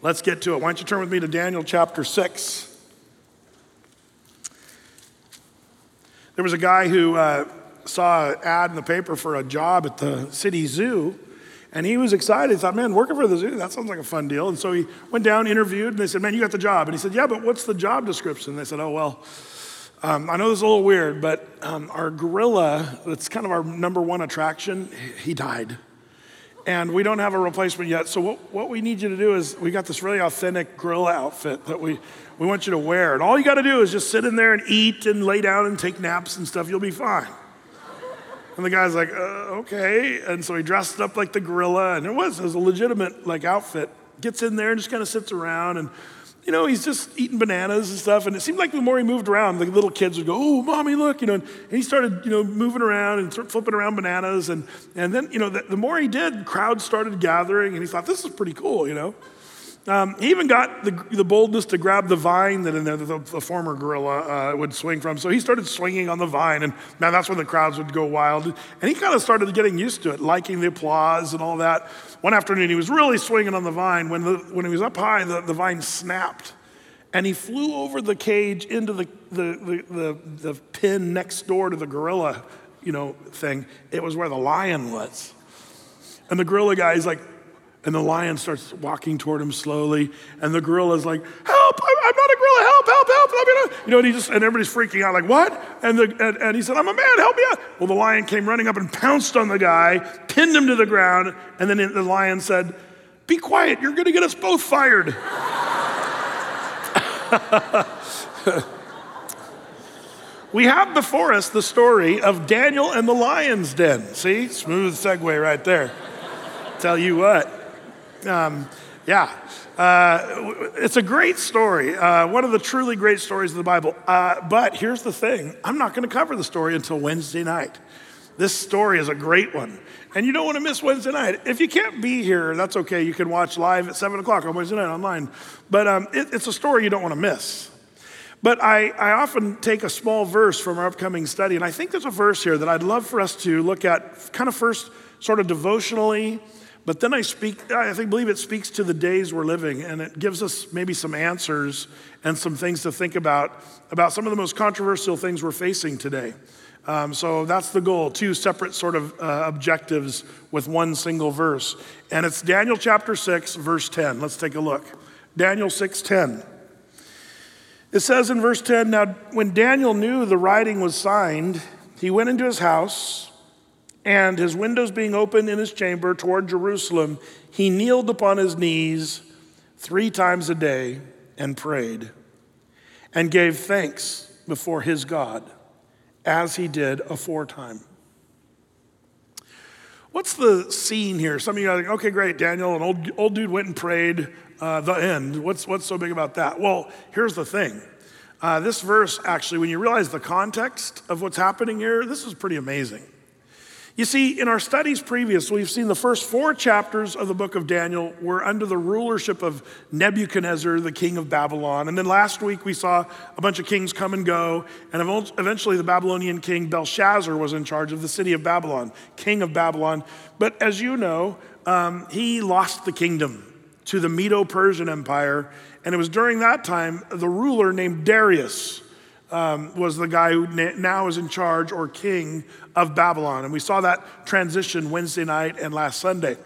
Let's get to it. Why don't you turn with me to Daniel chapter 6? There was a guy who uh, saw an ad in the paper for a job at the city zoo, and he was excited. He thought, man, working for the zoo, that sounds like a fun deal. And so he went down, interviewed, and they said, man, you got the job. And he said, yeah, but what's the job description? And they said, oh, well, um, I know this is a little weird, but um, our gorilla, that's kind of our number one attraction, he died and we don't have a replacement yet. So what, what we need you to do is we got this really authentic gorilla outfit that we, we want you to wear. And all you got to do is just sit in there and eat and lay down and take naps and stuff. You'll be fine. And the guy's like, uh, okay. And so he dressed up like the gorilla, and it was, it was a legitimate like outfit. Gets in there and just kind of sits around and you know, he's just eating bananas and stuff. And it seemed like the more he moved around, the little kids would go, oh, mommy, look, you know. And he started, you know, moving around and flipping around bananas. And, and then, you know, the, the more he did, crowds started gathering. And he thought, this is pretty cool, you know. Um, he even got the, the, boldness to grab the vine that in there, the, the former gorilla uh, would swing from. So he started swinging on the vine, and man, that's when the crowds would go wild. And he kind of started getting used to it, liking the applause and all that. One afternoon, he was really swinging on the vine. When, the, when he was up high, the, the vine snapped, and he flew over the cage into the, the, the, the, pin next door to the gorilla, you know, thing. It was where the lion was. And the gorilla guy is like, and the lion starts walking toward him slowly, and the gorilla's like, "Help! I'm not a gorilla! Help! Help! Help! No!" You know, and he just and everybody's freaking out, like, "What?" And the and, and he said, "I'm a man! Help me out!" Well, the lion came running up and pounced on the guy, pinned him to the ground, and then the lion said, "Be quiet! You're going to get us both fired." we have before us the story of Daniel and the lion's den. See, smooth segue right there. Tell you what. Um, yeah, uh, it's a great story, uh, one of the truly great stories of the Bible. Uh, but here's the thing I'm not going to cover the story until Wednesday night. This story is a great one. And you don't want to miss Wednesday night. If you can't be here, that's okay. You can watch live at 7 o'clock on Wednesday night online. But um, it, it's a story you don't want to miss. But I, I often take a small verse from our upcoming study, and I think there's a verse here that I'd love for us to look at kind of first, sort of devotionally but then I speak, I think, believe it speaks to the days we're living, and it gives us maybe some answers and some things to think about, about some of the most controversial things we're facing today. Um, so that's the goal, two separate sort of uh, objectives with one single verse. And it's Daniel chapter 6, verse 10. Let's take a look. Daniel 6, 10. It says in verse 10 Now, when Daniel knew the writing was signed, he went into his house and his windows being open in his chamber toward Jerusalem, he kneeled upon his knees three times a day and prayed and gave thanks before his God as he did aforetime. What's the scene here? Some of you are like, okay, great, Daniel, an old, old dude went and prayed, uh, the end. What's, what's so big about that? Well, here's the thing. Uh, this verse, actually, when you realize the context of what's happening here, this is pretty amazing. You see, in our studies previous, we've seen the first four chapters of the book of Daniel were under the rulership of Nebuchadnezzar, the king of Babylon. And then last week we saw a bunch of kings come and go, and eventually the Babylonian king Belshazzar was in charge of the city of Babylon, king of Babylon. But as you know, um, he lost the kingdom to the Medo Persian Empire, and it was during that time the ruler named Darius um, was the guy who now is in charge or king of Babylon. And we saw that transition Wednesday night and last Sunday.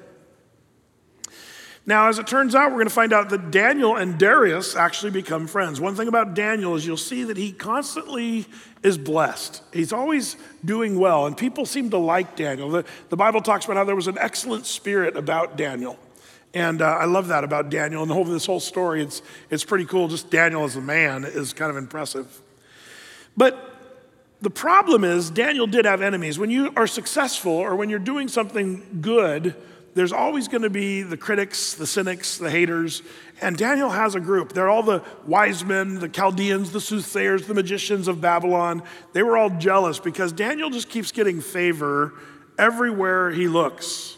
Now, as it turns out, we're going to find out that Daniel and Darius actually become friends. One thing about Daniel is you'll see that he constantly is blessed. He's always doing well, and people seem to like Daniel. The, the Bible talks about how there was an excellent spirit about Daniel. And uh, I love that about Daniel and the whole, this whole story. It's, it's pretty cool. Just Daniel as a man is kind of impressive. But the problem is, Daniel did have enemies. When you are successful or when you're doing something good, there's always going to be the critics, the cynics, the haters. And Daniel has a group. They're all the wise men, the Chaldeans, the soothsayers, the magicians of Babylon. They were all jealous because Daniel just keeps getting favor everywhere he looks.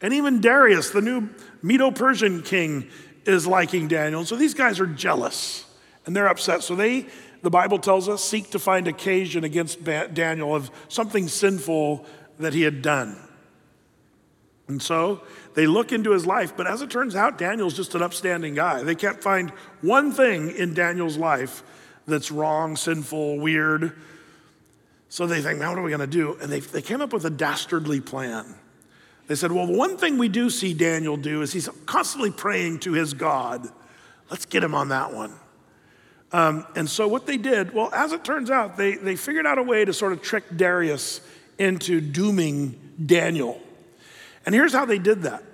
And even Darius, the new Medo Persian king, is liking Daniel. So these guys are jealous and they're upset. So they the Bible tells us, seek to find occasion against Daniel of something sinful that he had done. And so they look into his life, but as it turns out, Daniel's just an upstanding guy. They can't find one thing in Daniel's life that's wrong, sinful, weird. So they think, now what are we going to do? And they, they came up with a dastardly plan. They said, well, the one thing we do see Daniel do is he's constantly praying to his God. Let's get him on that one. Um, and so what they did, well, as it turns out, they, they figured out a way to sort of trick Darius into dooming Daniel. And here's how they did that.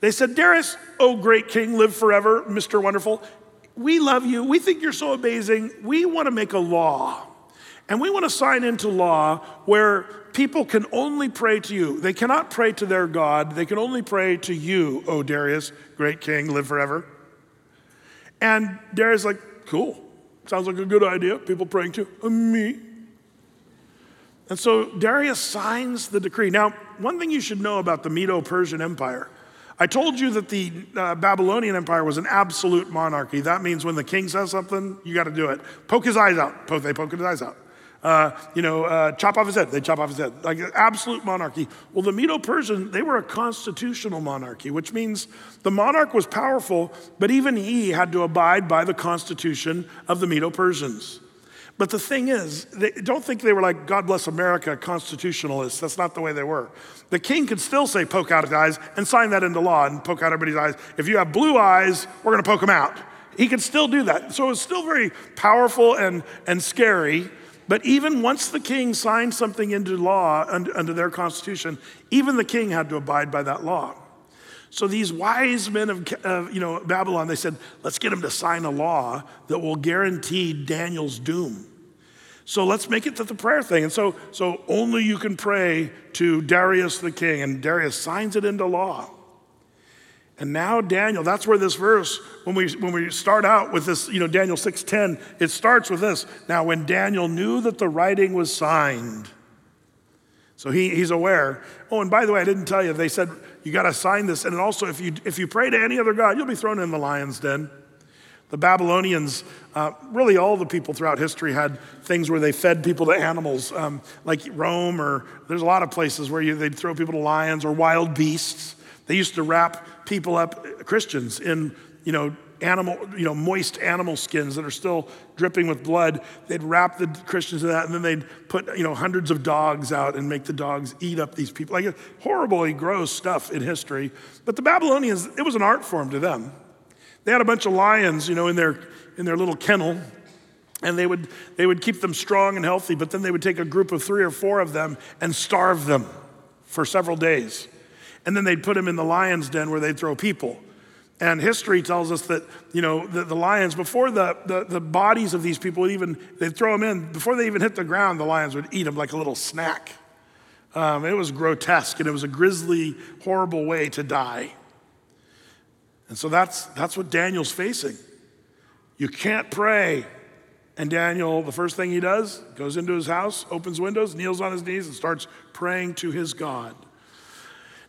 They said, Darius, oh great king, live forever, Mr. Wonderful. We love you. We think you're so amazing. We want to make a law. And we want to sign into law where people can only pray to you. They cannot pray to their God. They can only pray to you, oh Darius, great king, live forever. And Darius like, cool. Sounds like a good idea. People praying to me. And so Darius signs the decree. Now, one thing you should know about the Medo Persian Empire I told you that the uh, Babylonian Empire was an absolute monarchy. That means when the king says something, you got to do it. Poke his eyes out. Poke, they poke his eyes out. Uh, you know, uh, chop off his head. They chop off his head. Like absolute monarchy. Well, the Medo Persian, they were a constitutional monarchy, which means the monarch was powerful, but even he had to abide by the constitution of the Medo Persians. But the thing is, they, don't think they were like, God bless America, constitutionalists. That's not the way they were. The king could still say, poke out his eyes and sign that into law and poke out everybody's eyes. If you have blue eyes, we're going to poke them out. He could still do that. So it's still very powerful and, and scary. But even once the king signed something into law under, their constitution, even the king had to abide by that law. So these wise men of, of you know, Babylon, they said, let's get him to sign a law that will guarantee Daniel's doom. So let's make it to the prayer thing. And so, so only you can pray to Darius the king, and Darius signs it into law. And now Daniel, that's where this verse, when we when we start out with this, you know, Daniel 6:10, it starts with this. Now, when Daniel knew that the writing was signed, so he, he's aware. Oh, and by the way, I didn't tell you, they said you got to sign this. And also, if you, if you pray to any other God, you'll be thrown in the lion's den. The Babylonians, uh, really all the people throughout history had things where they fed people to animals, um, like Rome, or there's a lot of places where you, they'd throw people to lions or wild beasts. They used to wrap people up, Christians, in you know animal, you know, moist animal skins that are still dripping with blood. They'd wrap the Christians in that, and then they'd put, you know, hundreds of dogs out and make the dogs eat up these people. Like horribly gross stuff in history. But the Babylonians, it was an art form to them. They had a bunch of lions, you know, in their in their little kennel. And they would, they would keep them strong and healthy, but then they would take a group of three or four of them and starve them for several days. And then they'd put him in the lion's den where they'd throw people. And history tells us that, you know, the, the lions, before the, the, the, bodies of these people would even, they'd throw them in, before they even hit the ground, the lions would eat them like a little snack. Um, it was grotesque and it was a grisly, horrible way to die. And so that's, that's what Daniel's facing. You can't pray. And Daniel, the first thing he does, goes into his house, opens windows, kneels on his knees, and starts praying to his God.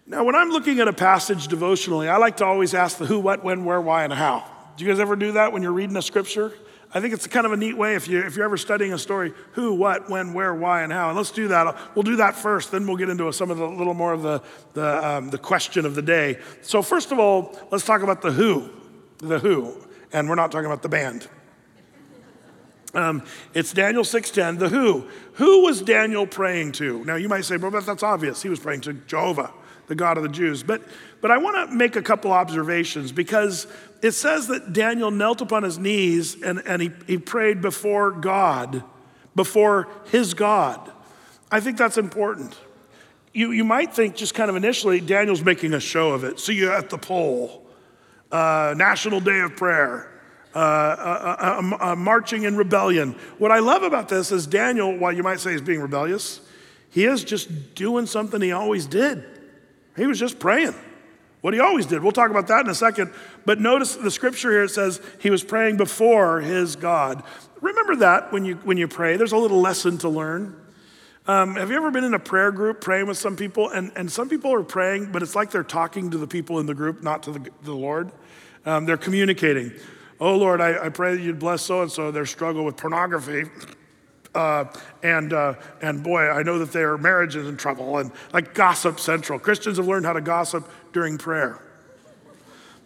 Now, when I'm looking at a passage devotionally, I like to always ask the who, what, when, where, why, and how. Do you guys ever do that when you're reading a scripture? I think it's kind of a neat way if, you, if you're ever studying a story who, what, when, where, why, and how. And let's do that. We'll do that first, then we'll get into some of the little more of the, the, um, the question of the day. So, first of all, let's talk about the who. The who. And we're not talking about the band. Um, it's Daniel 6:10. The who. Who was Daniel praying to? Now you might say, well, that's obvious. He was praying to Jehovah the God of the Jews. But, but I want to make a couple observations because it says that Daniel knelt upon his knees and, and he, he prayed before God, before his God. I think that's important. You, you might think just kind of initially, Daniel's making a show of it. See you at the pole, uh, National Day of Prayer. Uh, uh, uh, uh, marching in rebellion. What I love about this is Daniel, while you might say he's being rebellious, he is just doing something he always did. He was just praying. What he always did. We'll talk about that in a second. But notice the scripture here it says he was praying before his God. Remember that when you when you pray. There's a little lesson to learn. Um, have you ever been in a prayer group praying with some people? And, and some people are praying, but it's like they're talking to the people in the group, not to the, the Lord. Um, they're communicating. Oh, Lord, I, I pray that you'd bless so and so their struggle with pornography. Uh, and, uh, and boy, I know that their marriage is in trouble, and like gossip central. Christians have learned how to gossip during prayer.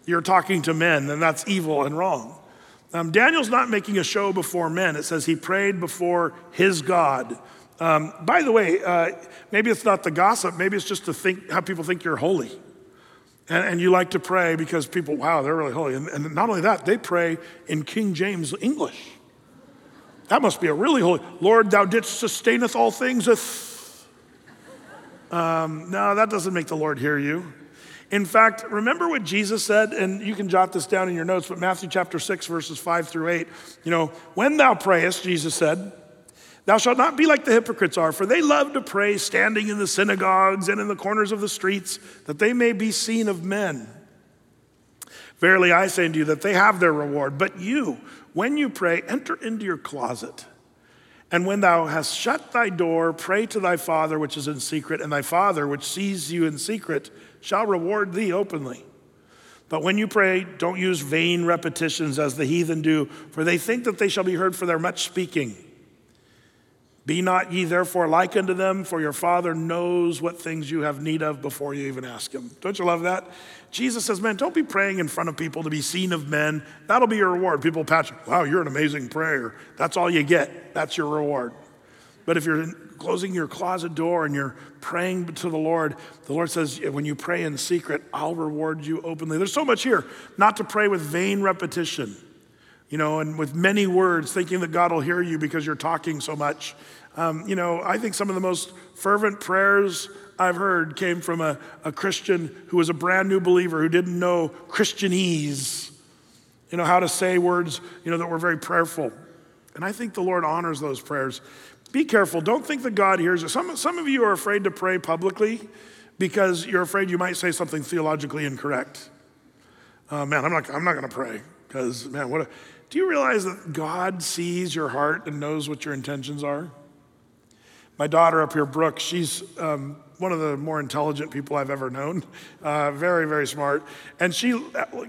You're talking to men, and that's evil and wrong. Um, Daniel's not making a show before men. It says he prayed before his God. Um, by the way, uh, maybe it's not the gossip, maybe it's just to think how people think you're holy. And, and you like to pray because people, wow, they're really holy. And, and not only that, they pray in King James English. That must be a really holy. Lord, thou didst sustaineth all things. Um, no, that doesn't make the Lord hear you. In fact, remember what Jesus said, and you can jot this down in your notes, but Matthew chapter 6, verses 5 through 8. You know, when thou prayest, Jesus said, Thou shalt not be like the hypocrites are, for they love to pray standing in the synagogues and in the corners of the streets, that they may be seen of men. Verily I say unto you that they have their reward. But you, when you pray, enter into your closet. And when thou hast shut thy door, pray to thy Father which is in secret, and thy Father which sees you in secret shall reward thee openly. But when you pray, don't use vain repetitions as the heathen do, for they think that they shall be heard for their much speaking. Be not ye therefore like unto them, for your Father knows what things you have need of before you even ask Him. Don't you love that? Jesus says, Man, don't be praying in front of people to be seen of men. That'll be your reward. People pat you, Wow, you're an amazing prayer. That's all you get. That's your reward. But if you're closing your closet door and you're praying to the Lord, the Lord says, When you pray in secret, I'll reward you openly. There's so much here, not to pray with vain repetition you know, and with many words, thinking that God will hear you because you're talking so much. Um, you know, I think some of the most fervent prayers I've heard came from a, a Christian who was a brand new believer who didn't know Christianese, you know, how to say words, you know, that were very prayerful. And I think the Lord honors those prayers. Be careful. Don't think that God hears you. Some, some of you are afraid to pray publicly because you're afraid you might say something theologically incorrect. Uh, man, I'm not, I'm not going to pray because, man, what a, do you realize that God sees your heart and knows what your intentions are? My daughter up here, Brooke, she's um, one of the more intelligent people I've ever known. Uh, very, very smart. And she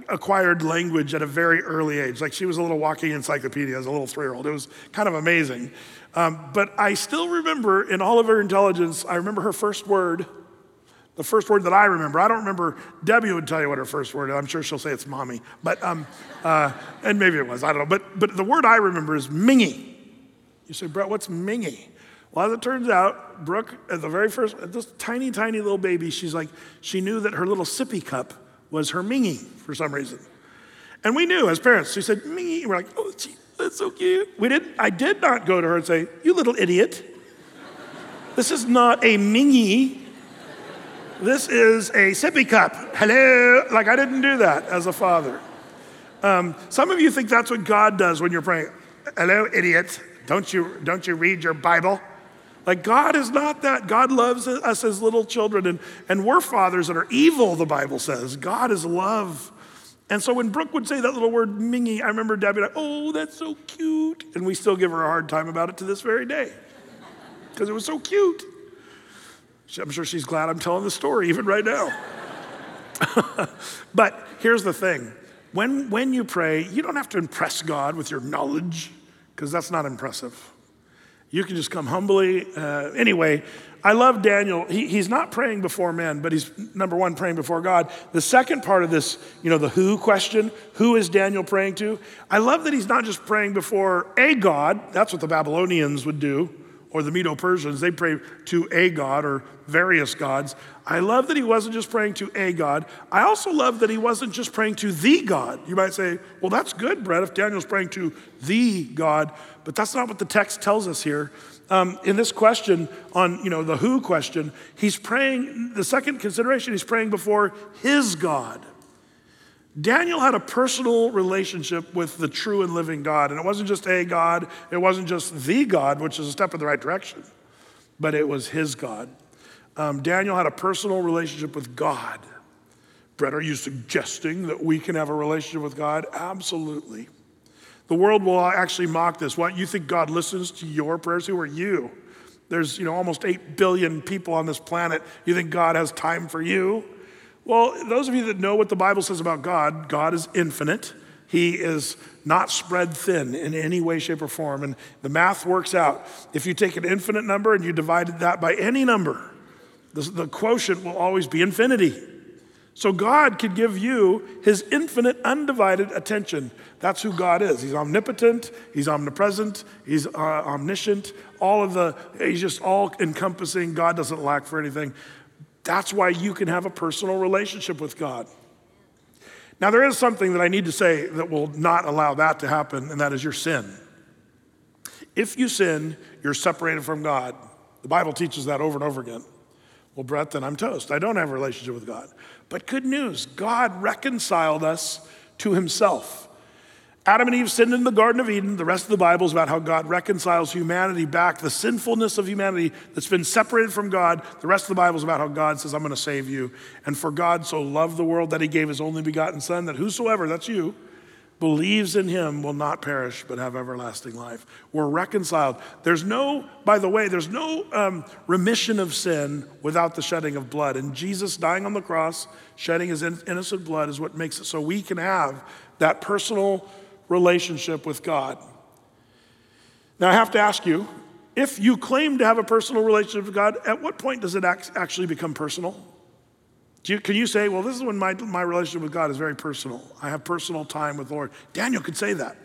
acquired language at a very early age. Like she was a little walking encyclopedia as a little three year old. It was kind of amazing. Um, but I still remember, in all of her intelligence, I remember her first word. The first word that I remember, I don't remember, Debbie would tell you what her first word is. I'm sure she'll say it's mommy, but, um, uh, and maybe it was, I don't know. But, but the word I remember is mingy. You say, Brett, what's mingy? Well, as it turns out, Brooke, at the very first, this tiny, tiny little baby, she's like, she knew that her little sippy cup was her mingy for some reason. And we knew as parents. She said, mingy. We're like, oh, gee, that's so cute. We didn't, I did not go to her and say, you little idiot. This is not a mingy. This is a sippy cup. Hello. Like, I didn't do that as a father. Um, some of you think that's what God does when you're praying. Hello, idiot. Don't you, don't you read your Bible? Like, God is not that. God loves us as little children, and, and we're fathers that are evil, the Bible says. God is love. And so when Brooke would say that little word mingy, I remember Debbie like, oh, that's so cute. And we still give her a hard time about it to this very day because it was so cute. I'm sure she's glad I'm telling the story even right now. but here's the thing when, when you pray, you don't have to impress God with your knowledge because that's not impressive. You can just come humbly. Uh, anyway, I love Daniel. He, he's not praying before men, but he's number one praying before God. The second part of this, you know, the who question, who is Daniel praying to? I love that he's not just praying before a God. That's what the Babylonians would do, or the Medo Persians. They pray to a God or various gods. I love that he wasn't just praying to a God. I also love that he wasn't just praying to the God. You might say, well, that's good, Brett, if Daniel's praying to the God. But that's not what the text tells us here. Um, in this question on, you know, the who question, he's praying, the second consideration, he's praying before his God. Daniel had a personal relationship with the true and living God. And it wasn't just a God, it wasn't just the God, which is a step in the right direction, but it was his God. Um, Daniel had a personal relationship with God. Brett, are you suggesting that we can have a relationship with God? Absolutely. The world will actually mock this. What, you think God listens to your prayers? Who are you? There's, you know, almost 8 billion people on this planet. You think God has time for you? Well, those of you that know what the Bible says about God, God is infinite. He is not spread thin in any way, shape, or form. And the math works out. If you take an infinite number and you divide that by any number, the, the quotient will always be infinity. So God could give you his infinite, undivided attention. That's who God is. He's omnipotent, he's omnipresent, he's uh, omniscient, all of the, he's just all encompassing. God doesn't lack for anything. That's why you can have a personal relationship with God. Now, there is something that I need to say that will not allow that to happen, and that is your sin. If you sin, you're separated from God. The Bible teaches that over and over again. Well, Brett, then I'm toast. I don't have a relationship with God. But good news God reconciled us to himself. Adam and Eve sinned in the Garden of Eden. The rest of the Bible is about how God reconciles humanity back, the sinfulness of humanity that's been separated from God. The rest of the Bible is about how God says, I'm going to save you. And for God so loved the world that he gave his only begotten Son, that whosoever, that's you, believes in him will not perish but have everlasting life. We're reconciled. There's no, by the way, there's no um, remission of sin without the shedding of blood. And Jesus dying on the cross, shedding his innocent blood, is what makes it so we can have that personal relationship with God. Now, I have to ask you if you claim to have a personal relationship with God, at what point does it actually become personal? You, can you say, well, this is when my, my relationship with God is very personal? I have personal time with the Lord. Daniel could say that.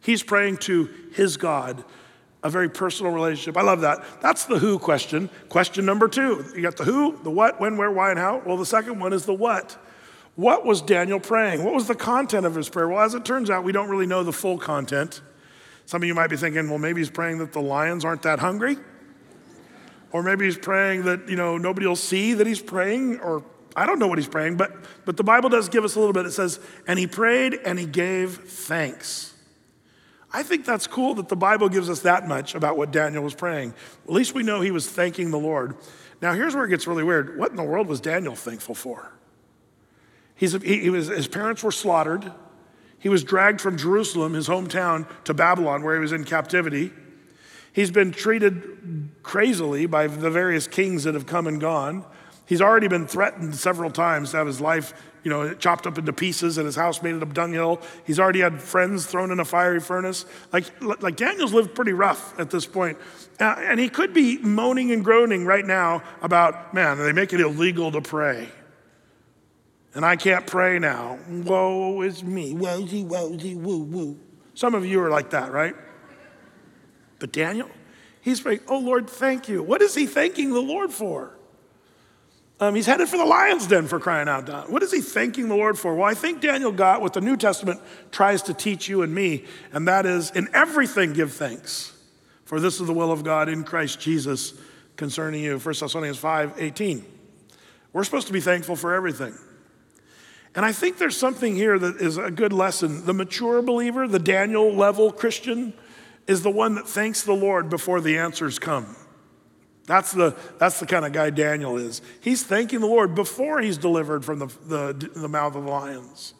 He's praying to his God, a very personal relationship. I love that. That's the who question. Question number two you got the who, the what, when, where, why, and how. Well, the second one is the what. What was Daniel praying? What was the content of his prayer? Well, as it turns out, we don't really know the full content. Some of you might be thinking, well, maybe he's praying that the lions aren't that hungry. Or maybe he's praying that, you know, nobody will see that he's praying, or I don't know what he's praying, but, but the Bible does give us a little bit. It says, and he prayed and he gave thanks. I think that's cool that the Bible gives us that much about what Daniel was praying. At least we know he was thanking the Lord. Now, here's where it gets really weird. What in the world was Daniel thankful for? He's, he, he was, his parents were slaughtered. He was dragged from Jerusalem, his hometown, to Babylon, where he was in captivity. He's been treated crazily by the various kings that have come and gone. He's already been threatened several times to have his life, you know, chopped up into pieces and his house made into a dunghill. He's already had friends thrown in a fiery furnace. Like, like Daniel's lived pretty rough at this point. Uh, and he could be moaning and groaning right now about, man, they make it illegal to pray and I can't pray now. Woe is me. Woe-zy, woe-zy, woo, woo. Some of you are like that, right? But Daniel, he's praying, oh Lord, thank you. What is he thanking the Lord for? Um, he's headed for the lion's den for crying out loud. What is he thanking the Lord for? Well, I think Daniel got what the New Testament tries to teach you and me, and that is in everything give thanks, for this is the will of God in Christ Jesus concerning you. 1 Thessalonians 5 18. We're supposed to be thankful for everything. And I think there's something here that is a good lesson. The mature believer, the Daniel level Christian, is the one that thanks the Lord before the answers come. That's the, that's the kind of guy Daniel is. He's thanking the Lord before he's delivered from the, the, the mouth of the lions.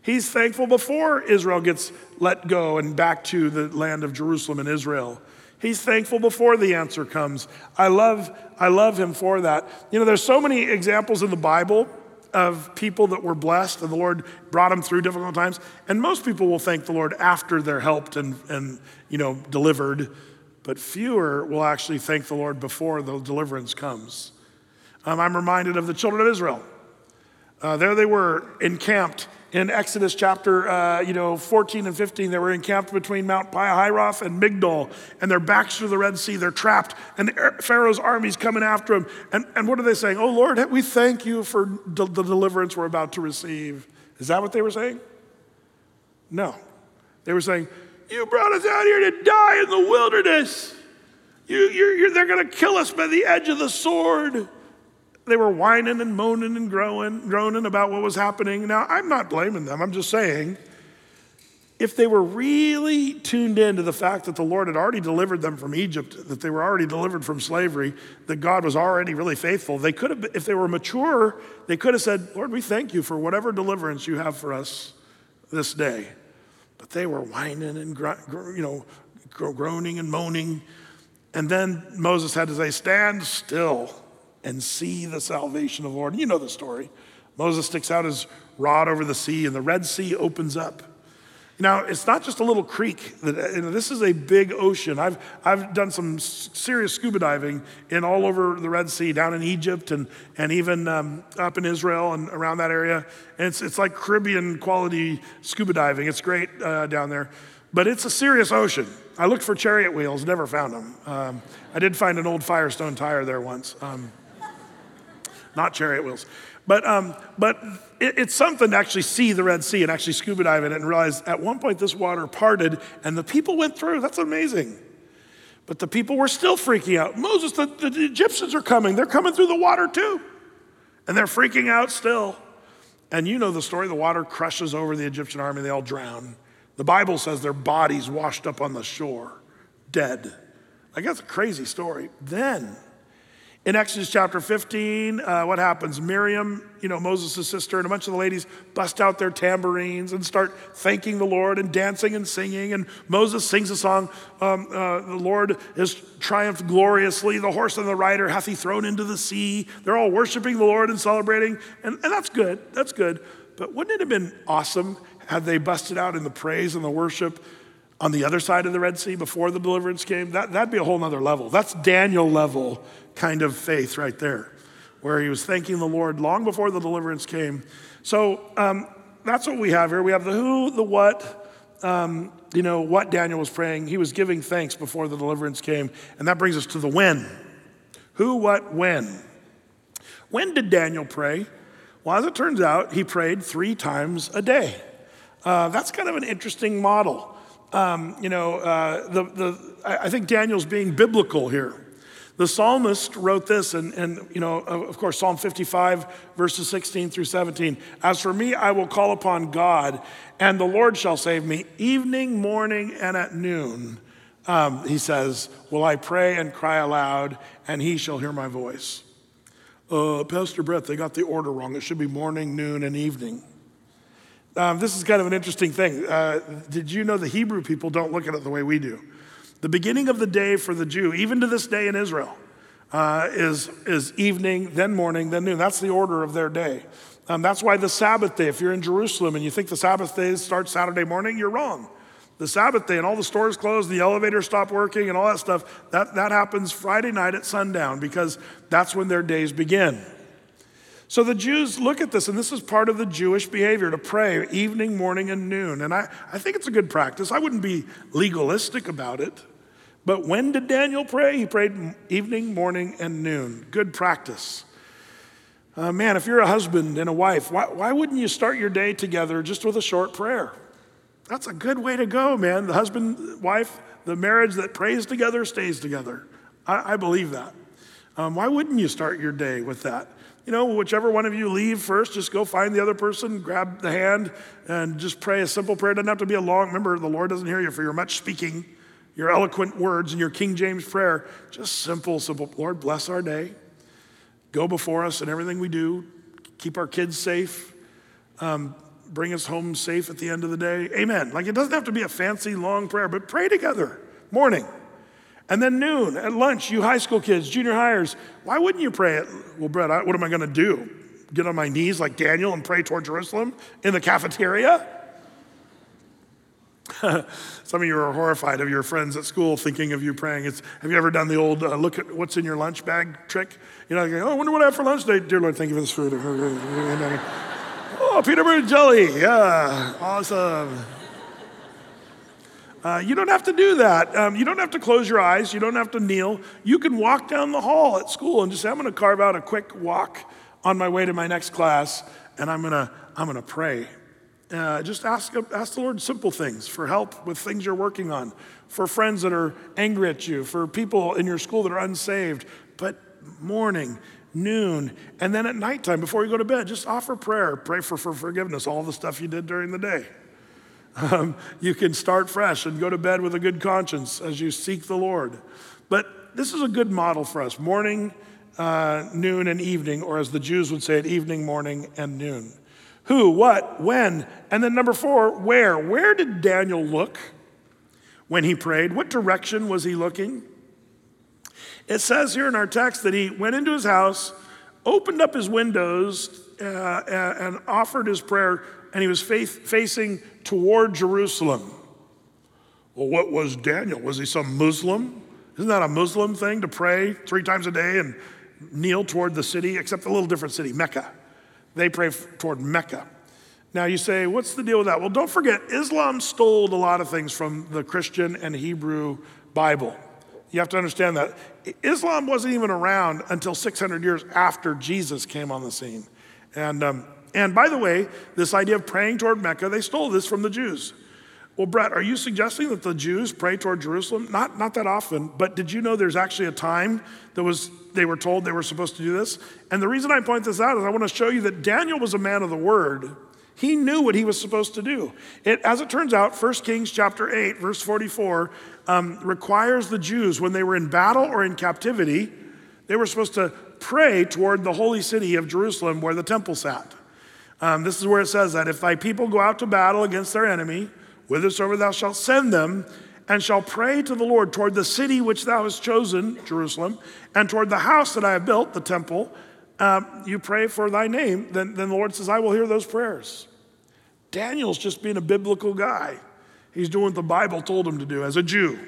He's thankful before Israel gets let go and back to the land of Jerusalem and Israel. He's thankful before the answer comes. I love, I love him for that. You know, there's so many examples in the Bible of people that were blessed and the Lord brought them through difficult times. And most people will thank the Lord after they're helped and, and you know, delivered, but fewer will actually thank the Lord before the deliverance comes. Um, I'm reminded of the children of Israel. Uh, there they were encamped in Exodus chapter uh, you know, 14 and 15, they were encamped between Mount Pihahiroth and Migdol, and their backs to the Red Sea. They're trapped, and Pharaoh's army's coming after them. And, and what are they saying? Oh, Lord, we thank you for the deliverance we're about to receive. Is that what they were saying? No. They were saying, You brought us out here to die in the wilderness. You, you're, you're, they're going to kill us by the edge of the sword. They were whining and moaning and groaning, groaning about what was happening. Now, I'm not blaming them. I'm just saying, if they were really tuned in to the fact that the Lord had already delivered them from Egypt, that they were already delivered from slavery, that God was already really faithful, they could have, if they were mature, they could have said, Lord, we thank you for whatever deliverance you have for us this day. But they were whining and, you know, groaning and moaning. And then Moses had to say, Stand still and see the salvation of the Lord. You know the story. Moses sticks out his rod over the sea, and the Red Sea opens up. Now, it's not just a little creek. That, you know, this is a big ocean. I've, I've done some serious scuba diving in all over the Red Sea, down in Egypt and, and even um, up in Israel and around that area. And it's, it's like Caribbean quality scuba diving. It's great uh, down there. But it's a serious ocean. I looked for chariot wheels, never found them. Um, I did find an old Firestone tire there once. Um, not chariot wheels. But, um, but it, it's something to actually see the Red Sea and actually scuba dive in it and realize at one point this water parted and the people went through. That's amazing. But the people were still freaking out. Moses, the, the Egyptians are coming. They're coming through the water too. And they're freaking out still. And you know the story the water crushes over the Egyptian army, they all drown. The Bible says their bodies washed up on the shore, dead. Like that's a crazy story. Then in Exodus chapter 15, uh, what happens? Miriam, you know, Moses' sister, and a bunch of the ladies bust out their tambourines and start thanking the Lord and dancing and singing. And Moses sings a song um, uh, The Lord has triumphed gloriously. The horse and the rider hath he thrown into the sea. They're all worshiping the Lord and celebrating. And, and that's good. That's good. But wouldn't it have been awesome had they busted out in the praise and the worship on the other side of the Red Sea before the deliverance came? That, that'd be a whole nother level. That's Daniel level kind of faith right there, where he was thanking the Lord long before the deliverance came. So um, that's what we have here. We have the who, the what, um, you know, what Daniel was praying. He was giving thanks before the deliverance came. And that brings us to the when. Who, what, when. When did Daniel pray? Well, as it turns out, he prayed three times a day. Uh, that's kind of an interesting model. Um, you know, uh, the, the, I think Daniel's being biblical here. The psalmist wrote this, and, and you know, of course, Psalm 55, verses 16 through 17. As for me, I will call upon God, and the Lord shall save me. Evening, morning, and at noon, um, he says, will I pray and cry aloud, and he shall hear my voice. Uh, Pastor Brett, they got the order wrong. It should be morning, noon, and evening. Um, this is kind of an interesting thing. Uh, did you know the Hebrew people don't look at it the way we do? The beginning of the day for the Jew, even to this day in Israel, uh, is, is evening, then morning, then noon. That's the order of their day. Um, that's why the Sabbath day, if you're in Jerusalem and you think the Sabbath day starts Saturday morning, you're wrong. The Sabbath day and all the stores closed, the elevators stop working, and all that stuff, that, that happens Friday night at sundown because that's when their days begin. So the Jews look at this, and this is part of the Jewish behavior to pray evening, morning, and noon. And I, I think it's a good practice. I wouldn't be legalistic about it. But when did Daniel pray? He prayed evening, morning, and noon. Good practice. Uh, man, if you're a husband and a wife, why, why wouldn't you start your day together just with a short prayer? That's a good way to go, man. The husband, wife, the marriage that prays together stays together. I, I believe that. Um, why wouldn't you start your day with that? You know, whichever one of you leave first, just go find the other person, grab the hand, and just pray a simple prayer. It doesn't have to be a long. Remember, the Lord doesn't hear you for your much speaking your eloquent words and your King James prayer. Just simple, simple. Lord, bless our day. Go before us in everything we do. Keep our kids safe. Um, bring us home safe at the end of the day. Amen. Like it doesn't have to be a fancy long prayer, but pray together. Morning. And then noon at lunch, you high school kids, junior hires, why wouldn't you pray it? Well, Brett, what am I going to do? Get on my knees like Daniel and pray toward Jerusalem in the cafeteria? Some of you are horrified of your friends at school thinking of you praying. It's, have you ever done the old uh, look at what's in your lunch bag trick? You know, oh, I wonder what I have for lunch today. Dear Lord, thank you for this food. oh, peanut butter jelly. Yeah, awesome. Uh, you don't have to do that. Um, you don't have to close your eyes. You don't have to kneel. You can walk down the hall at school and just say, I'm going to carve out a quick walk on my way to my next class, and I'm going to I'm going to pray. Uh, just ask, ask the Lord simple things for help with things you're working on, for friends that are angry at you, for people in your school that are unsaved. But morning, noon, and then at nighttime before you go to bed, just offer prayer. Pray for, for forgiveness, all the stuff you did during the day. Um, you can start fresh and go to bed with a good conscience as you seek the Lord. But this is a good model for us morning, uh, noon, and evening, or as the Jews would say it, evening, morning, and noon. Who, what, when, and then number four, where. Where did Daniel look when he prayed? What direction was he looking? It says here in our text that he went into his house, opened up his windows, uh, and offered his prayer and he was faith, facing toward Jerusalem. Well, what was Daniel? Was he some Muslim? Isn't that a Muslim thing to pray three times a day and kneel toward the city, except a little different city, Mecca? They pray toward Mecca. Now you say, what's the deal with that? Well, don't forget, Islam stole a lot of things from the Christian and Hebrew Bible. You have to understand that. Islam wasn't even around until 600 years after Jesus came on the scene. And, um, and by the way, this idea of praying toward Mecca, they stole this from the Jews. Well, Brett, are you suggesting that the Jews pray toward Jerusalem? Not, not that often, but did you know there's actually a time that was they were told they were supposed to do this? And the reason I point this out is I want to show you that Daniel was a man of the word. He knew what he was supposed to do. It, as it turns out, 1 Kings chapter 8, verse 44, um, requires the Jews, when they were in battle or in captivity, they were supposed to pray toward the holy city of Jerusalem where the temple sat. Um, this is where it says that if thy people go out to battle against their enemy, whithersoever thou shalt send them, and shall pray to the Lord toward the city which thou hast chosen, Jerusalem, and toward the house that I have built, the temple, um, you pray for thy name, then, then the Lord says, I will hear those prayers. Daniel's just being a biblical guy. He's doing what the Bible told him to do as a Jew.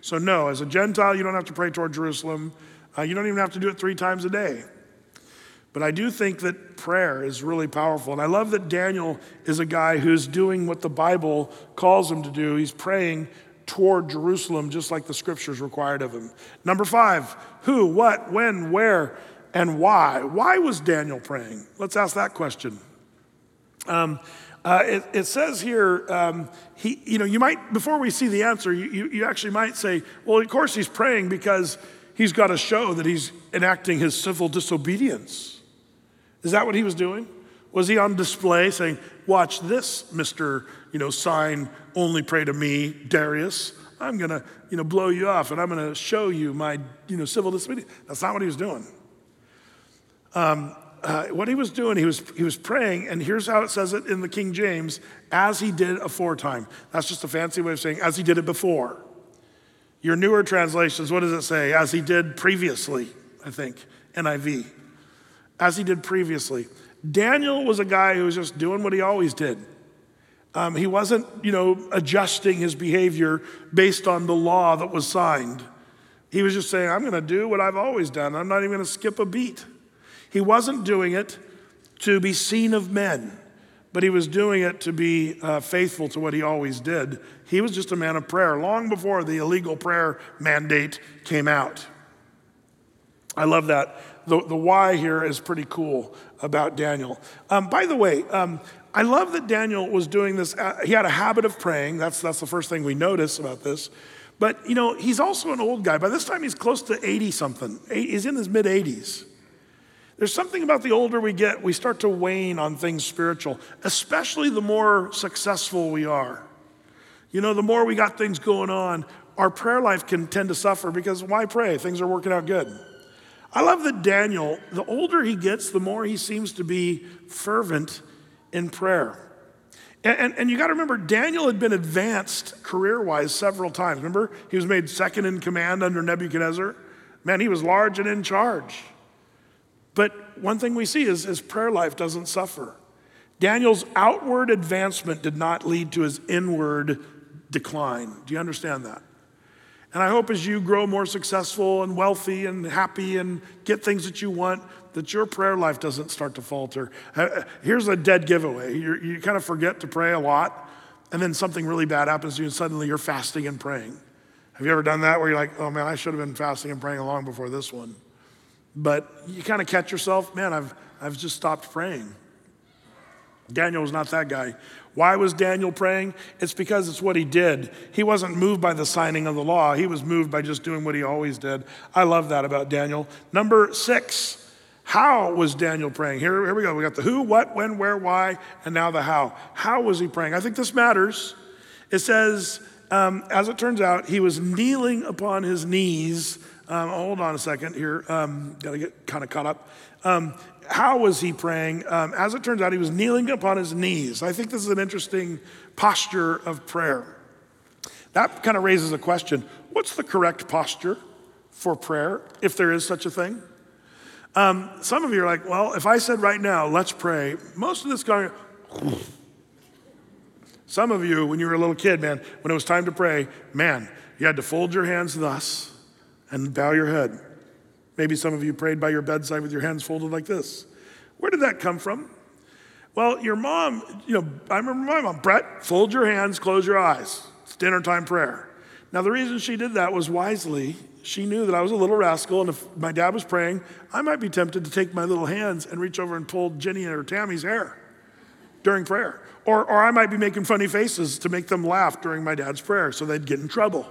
So, no, as a Gentile, you don't have to pray toward Jerusalem. Uh, you don't even have to do it three times a day. But I do think that prayer is really powerful. And I love that Daniel is a guy who's doing what the Bible calls him to do. He's praying toward Jerusalem, just like the scriptures required of him. Number five, who, what, when, where, and why. Why was Daniel praying? Let's ask that question. Um, uh, it, it, says here, um, he, you know, you might, before we see the answer, you, you, you actually might say, well, of course he's praying because he's got to show that he's enacting his civil disobedience. Is that what he was doing? Was he on display saying, Watch this, Mr. You know, sign, only pray to me, Darius? I'm to, you know, blow you off and I'm to show you my, you know, civil disobedience. That's not what he was doing. Um, uh, what he was doing, he was, he was praying, and here's how it says it in the King James as he did aforetime. That's just a fancy way of saying as he did it before. Your newer translations, what does it say? As he did previously, I think, NIV as he did previously. Daniel was a guy who was just doing what he always did. Um, he wasn't, you know, adjusting his behavior based on the law that was signed. He was just saying, I'm going to do what I've always done. I'm not even going to skip a beat. He wasn't doing it to be seen of men, but he was doing it to be uh, faithful to what he always did. He was just a man of prayer long before the illegal prayer mandate came out. I love that the, the why here is pretty cool about Daniel. Um, by the way, um, I love that Daniel was doing this. Uh, he had a habit of praying. That's, that's the first thing we notice about this. But, you know, he's also an old guy. By this time, he's close to 80 something. He's in his mid 80s. There's something about the older we get, we start to wane on things spiritual, especially the more successful we are. You know, the more we got things going on, our prayer life can tend to suffer because why pray? Things are working out good. I love that Daniel, the older he gets, the more he seems to be fervent in prayer. And, and, and you got to remember, Daniel had been advanced career wise several times. Remember, he was made second in command under Nebuchadnezzar. Man, he was large and in charge. But one thing we see is his prayer life doesn't suffer. Daniel's outward advancement did not lead to his inward decline. Do you understand that? And I hope as you grow more successful and wealthy and happy and get things that you want, that your prayer life doesn't start to falter. Uh, uh, here's a dead giveaway You're, you kind of forget to pray a lot, and then something really bad happens to you, and suddenly you're fasting and praying. Have you ever done that where you're like, oh man, I should have been fasting and praying long before this one? But you kind of catch yourself, man, I've, I've just stopped praying. Daniel was not that guy. Why was Daniel praying? It's because it's what he did. He wasn't moved by the signing of the law, he was moved by just doing what he always did. I love that about Daniel. Number six, how was Daniel praying? Here, here we go. We got the who, what, when, where, why, and now the how. How was he praying? I think this matters. It says, um, as it turns out, he was kneeling upon his knees. Um, hold on a second here. Um, Got to get kind of caught up. How was he praying? Um, as it turns out, he was kneeling upon his knees. I think this is an interesting posture of prayer. That kind of raises a question what's the correct posture for prayer, if there is such a thing? Um, some of you are like, well, if I said right now, let's pray, most of this going, Some of you, when you were a little kid, man, when it was time to pray, man, you had to fold your hands thus and bow your head. Maybe some of you prayed by your bedside with your hands folded like this. Where did that come from? Well, your mom, you know, I remember my mom, Brett, fold your hands, close your eyes. It's dinner time prayer. Now, the reason she did that was wisely. She knew that I was a little rascal, and if my dad was praying, I might be tempted to take my little hands and reach over and pull Jenny or Tammy's hair during prayer. Or, or I might be making funny faces to make them laugh during my dad's prayer so they'd get in trouble.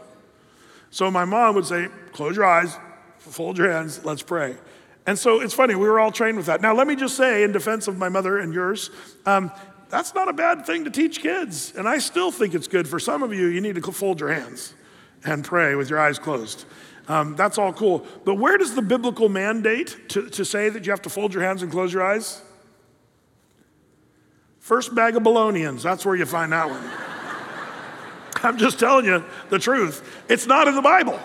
So my mom would say, Close your eyes, fold your hands, let's pray. And so it's funny, we were all trained with that. Now, let me just say, in defense of my mother and yours, um, that's not a bad thing to teach kids. And I still think it's good for some of you, you need to fold your hands and pray with your eyes closed. Um, that's all cool. But where does the biblical mandate to, to say that you have to fold your hands and close your eyes? First bag of Babylonians, that's where you find that one. I'm just telling you the truth. It's not in the Bible.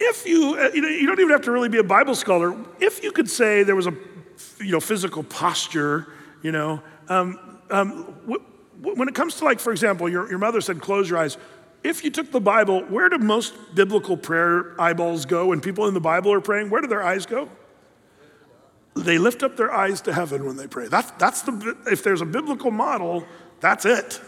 If you, uh, you, know, you don't even have to really be a Bible scholar. If you could say there was a, you know, physical posture, you know, um, um, when it comes to like, for example, your, your mother said, close your eyes. If you took the Bible, where do most biblical prayer eyeballs go when people in the Bible are praying? Where do their eyes go? They lift up their eyes to heaven when they pray. That's, that's the, if there's a biblical model, that's it.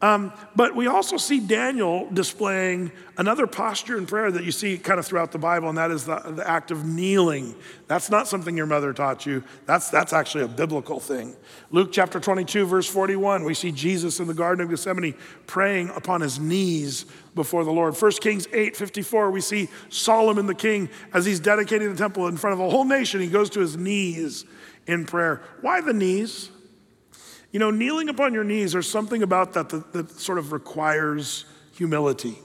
Um, but we also see Daniel displaying another posture in prayer that you see kind of throughout the Bible, and that is the, the, act of kneeling. That's not something your mother taught you, that's, that's actually a biblical thing. Luke chapter 22, verse 41, we see Jesus in the Garden of Gethsemane praying upon his knees before the Lord. 1 Kings 8, 54, we see Solomon the king as he's dedicating the temple in front of a whole nation, he goes to his knees in prayer. Why the knees? You know, kneeling upon your knees, there's something about that, that that, sort of requires humility.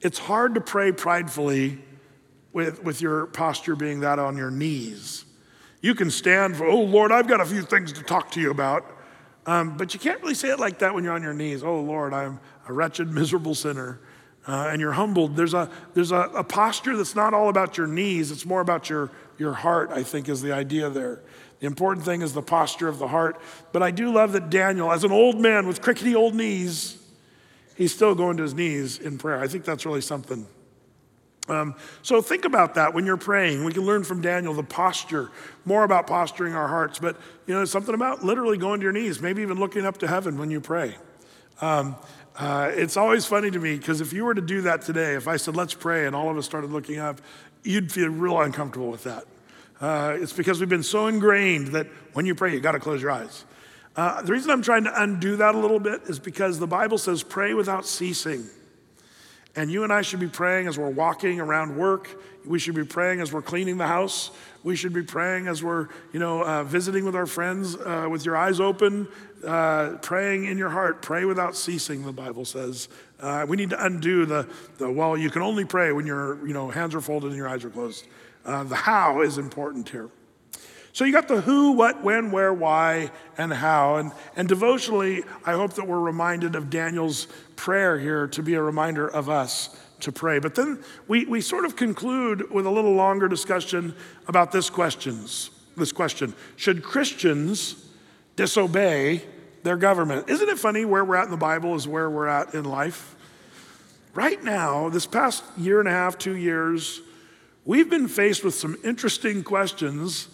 It's hard to pray pridefully with, with your posture being that on your knees. You can stand for, oh Lord, I've got a few things to talk to you about. Um, but you can't really say it like that when you're on your knees. Oh Lord, I'm a wretched, miserable sinner. Uh, and you're humbled. There's, a, there's a, a posture that's not all about your knees, it's more about your, your heart, I think, is the idea there. The important thing is the posture of the heart. But I do love that Daniel, as an old man with crickety old knees, he's still going to his knees in prayer. I think that's really something. Um, so think about that when you're praying. We can learn from Daniel the posture, more about posturing our hearts, but you know, something about literally going to your knees, maybe even looking up to heaven when you pray. Um, uh, it's always funny to me because if you were to do that today, if I said, let's pray, and all of us started looking up, you'd feel real uncomfortable with that. Uh, it's because we've been so ingrained that when you pray, you got to close your eyes. Uh, the reason I'm trying to undo that a little bit is because the Bible says pray without ceasing. And you and I should be praying as we're walking around work. We should be praying as we're cleaning the house. We should be praying as we're, you know, uh, visiting with our friends uh, with your eyes open, uh, praying in your heart. Pray without ceasing, the Bible says. Uh, we need to undo the, the, well, you can only pray when your, you know, hands are folded and your eyes are closed. Uh, the how is important here. So you got the who, what, when, where, why, and how. And, and devotionally, I hope that we're reminded of Daniel's prayer here to be a reminder of us to pray. But then we, we sort of conclude with a little longer discussion about this questions. This question. Should Christians disobey their government? Isn't it funny where we're at in the Bible is where we're at in life? Right now, this past year and a half, two years, we've been faced with some interesting questions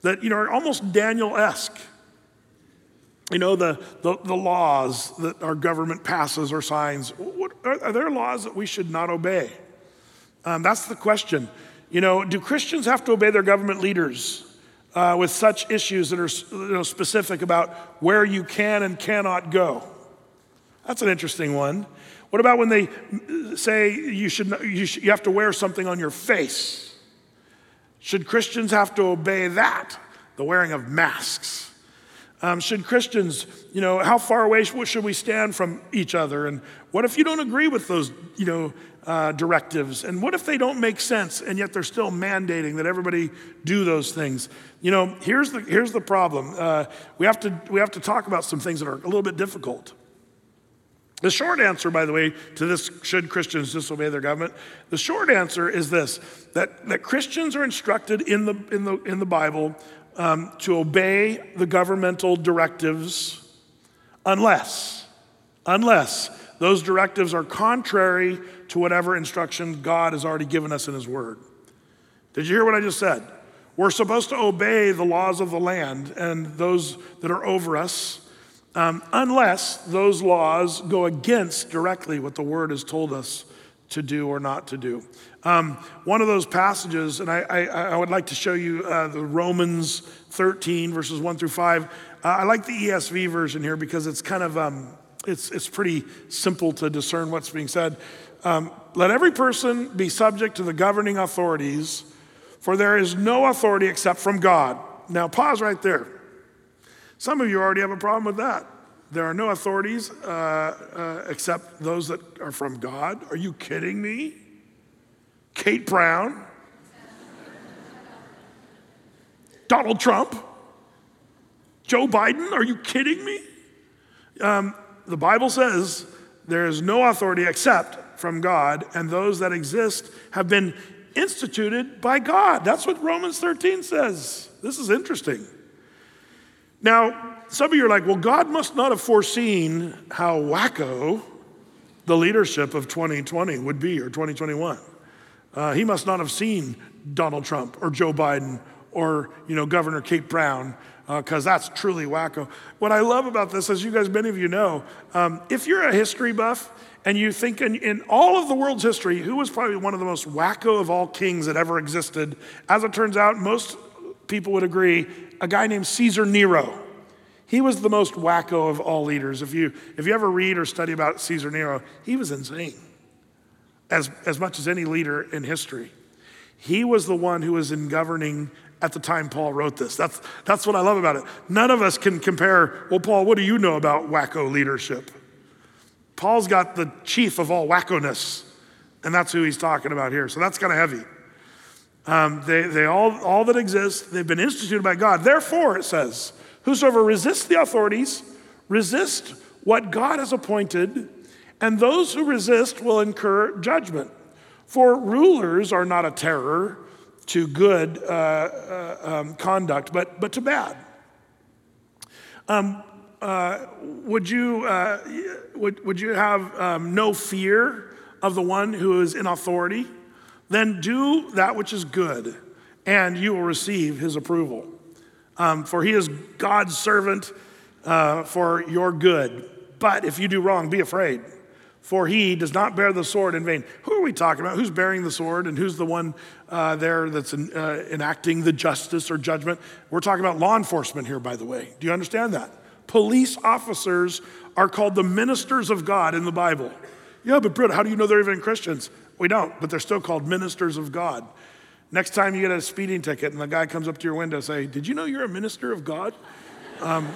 that, you know, are almost Daniel esque. You know, the, the, the, laws that our government passes or signs, what, are, are, there laws that we should not obey? Um, that's the question. You know, do Christians have to obey their government leaders uh, with such issues that are you know, specific about where you can and cannot go? That's an interesting one. What about when they say you, should, you, should, you have to wear something on your face? Should Christians have to obey that? The wearing of masks. Um, should Christians, you know, how far away should we stand from each other? And what if you don't agree with those, you know, uh, directives? And what if they don't make sense and yet they're still mandating that everybody do those things? You know, here's the, here's the problem. Uh, we, have to, we have to talk about some things that are a little bit difficult. The short answer, by the way, to this should Christians disobey their government? The short answer is this that, that Christians are instructed in the, in the, in the Bible um, to obey the governmental directives unless, unless those directives are contrary to whatever instruction God has already given us in His Word. Did you hear what I just said? We're supposed to obey the laws of the land and those that are over us, um, unless those laws go against directly what the Word has told us to do or not to do. Um, one of those passages, and I, I, I would like to show you uh, the Romans 13, verses 1 through 5. Uh, I like the ESV version here because it's kind of, um, it's, it's pretty simple to discern what's being said. Um, Let every person be subject to the governing authorities for there is no authority except from God. Now, pause right there. Some of you already have a problem with that. There are no authorities uh, uh, except those that are from God. Are you kidding me? Kate Brown? Donald Trump? Joe Biden? Are you kidding me? Um, the Bible says there is no authority except from God, and those that exist have been instituted by God. That's what Romans 13 says. This is interesting. Now, some of you are like, well, God must not have foreseen how wacko the leadership of 2020 would be or 2021. Uh, he must not have seen Donald Trump or Joe Biden or you know Governor Kate Brown because uh, that's truly wacko. What I love about this, as you guys, many of you know, um, if you're a history buff, and you think in, in, all of the world's history, who was probably one of the most wacko of all kings that ever existed? As it turns out, most people would agree, a guy named Caesar Nero. He was the most wacko of all leaders. If you, if you ever read or study about Caesar Nero, he was insane, as, as much as any leader in history. He was the one who was in governing at the time Paul wrote this. That's, that's what I love about it. None of us can compare, well, Paul, what do you know about wacko leadership? Paul's got the chief of all wackoness, and that's who he's talking about here. So that's kind of heavy. Um, they, they all, all that exist, they've been instituted by God. Therefore, it says, whosoever resists the authorities, resist what God has appointed, and those who resist will incur judgment. For rulers are not a terror to good uh, uh, um, conduct, but, but to bad. Um, uh, would, you, uh, would, would you have um, no fear of the one who is in authority? Then do that which is good, and you will receive his approval. Um, for he is God's servant uh, for your good. But if you do wrong, be afraid, for he does not bear the sword in vain. Who are we talking about? Who's bearing the sword, and who's the one uh, there that's in, uh, enacting the justice or judgment? We're talking about law enforcement here, by the way. Do you understand that? Police officers are called the ministers of God in the Bible. Yeah, but Britt, how do you know they're even Christians? We don't, but they're still called ministers of God. Next time you get a speeding ticket and the guy comes up to your window, say, "Did you know you're a minister of God?" Um,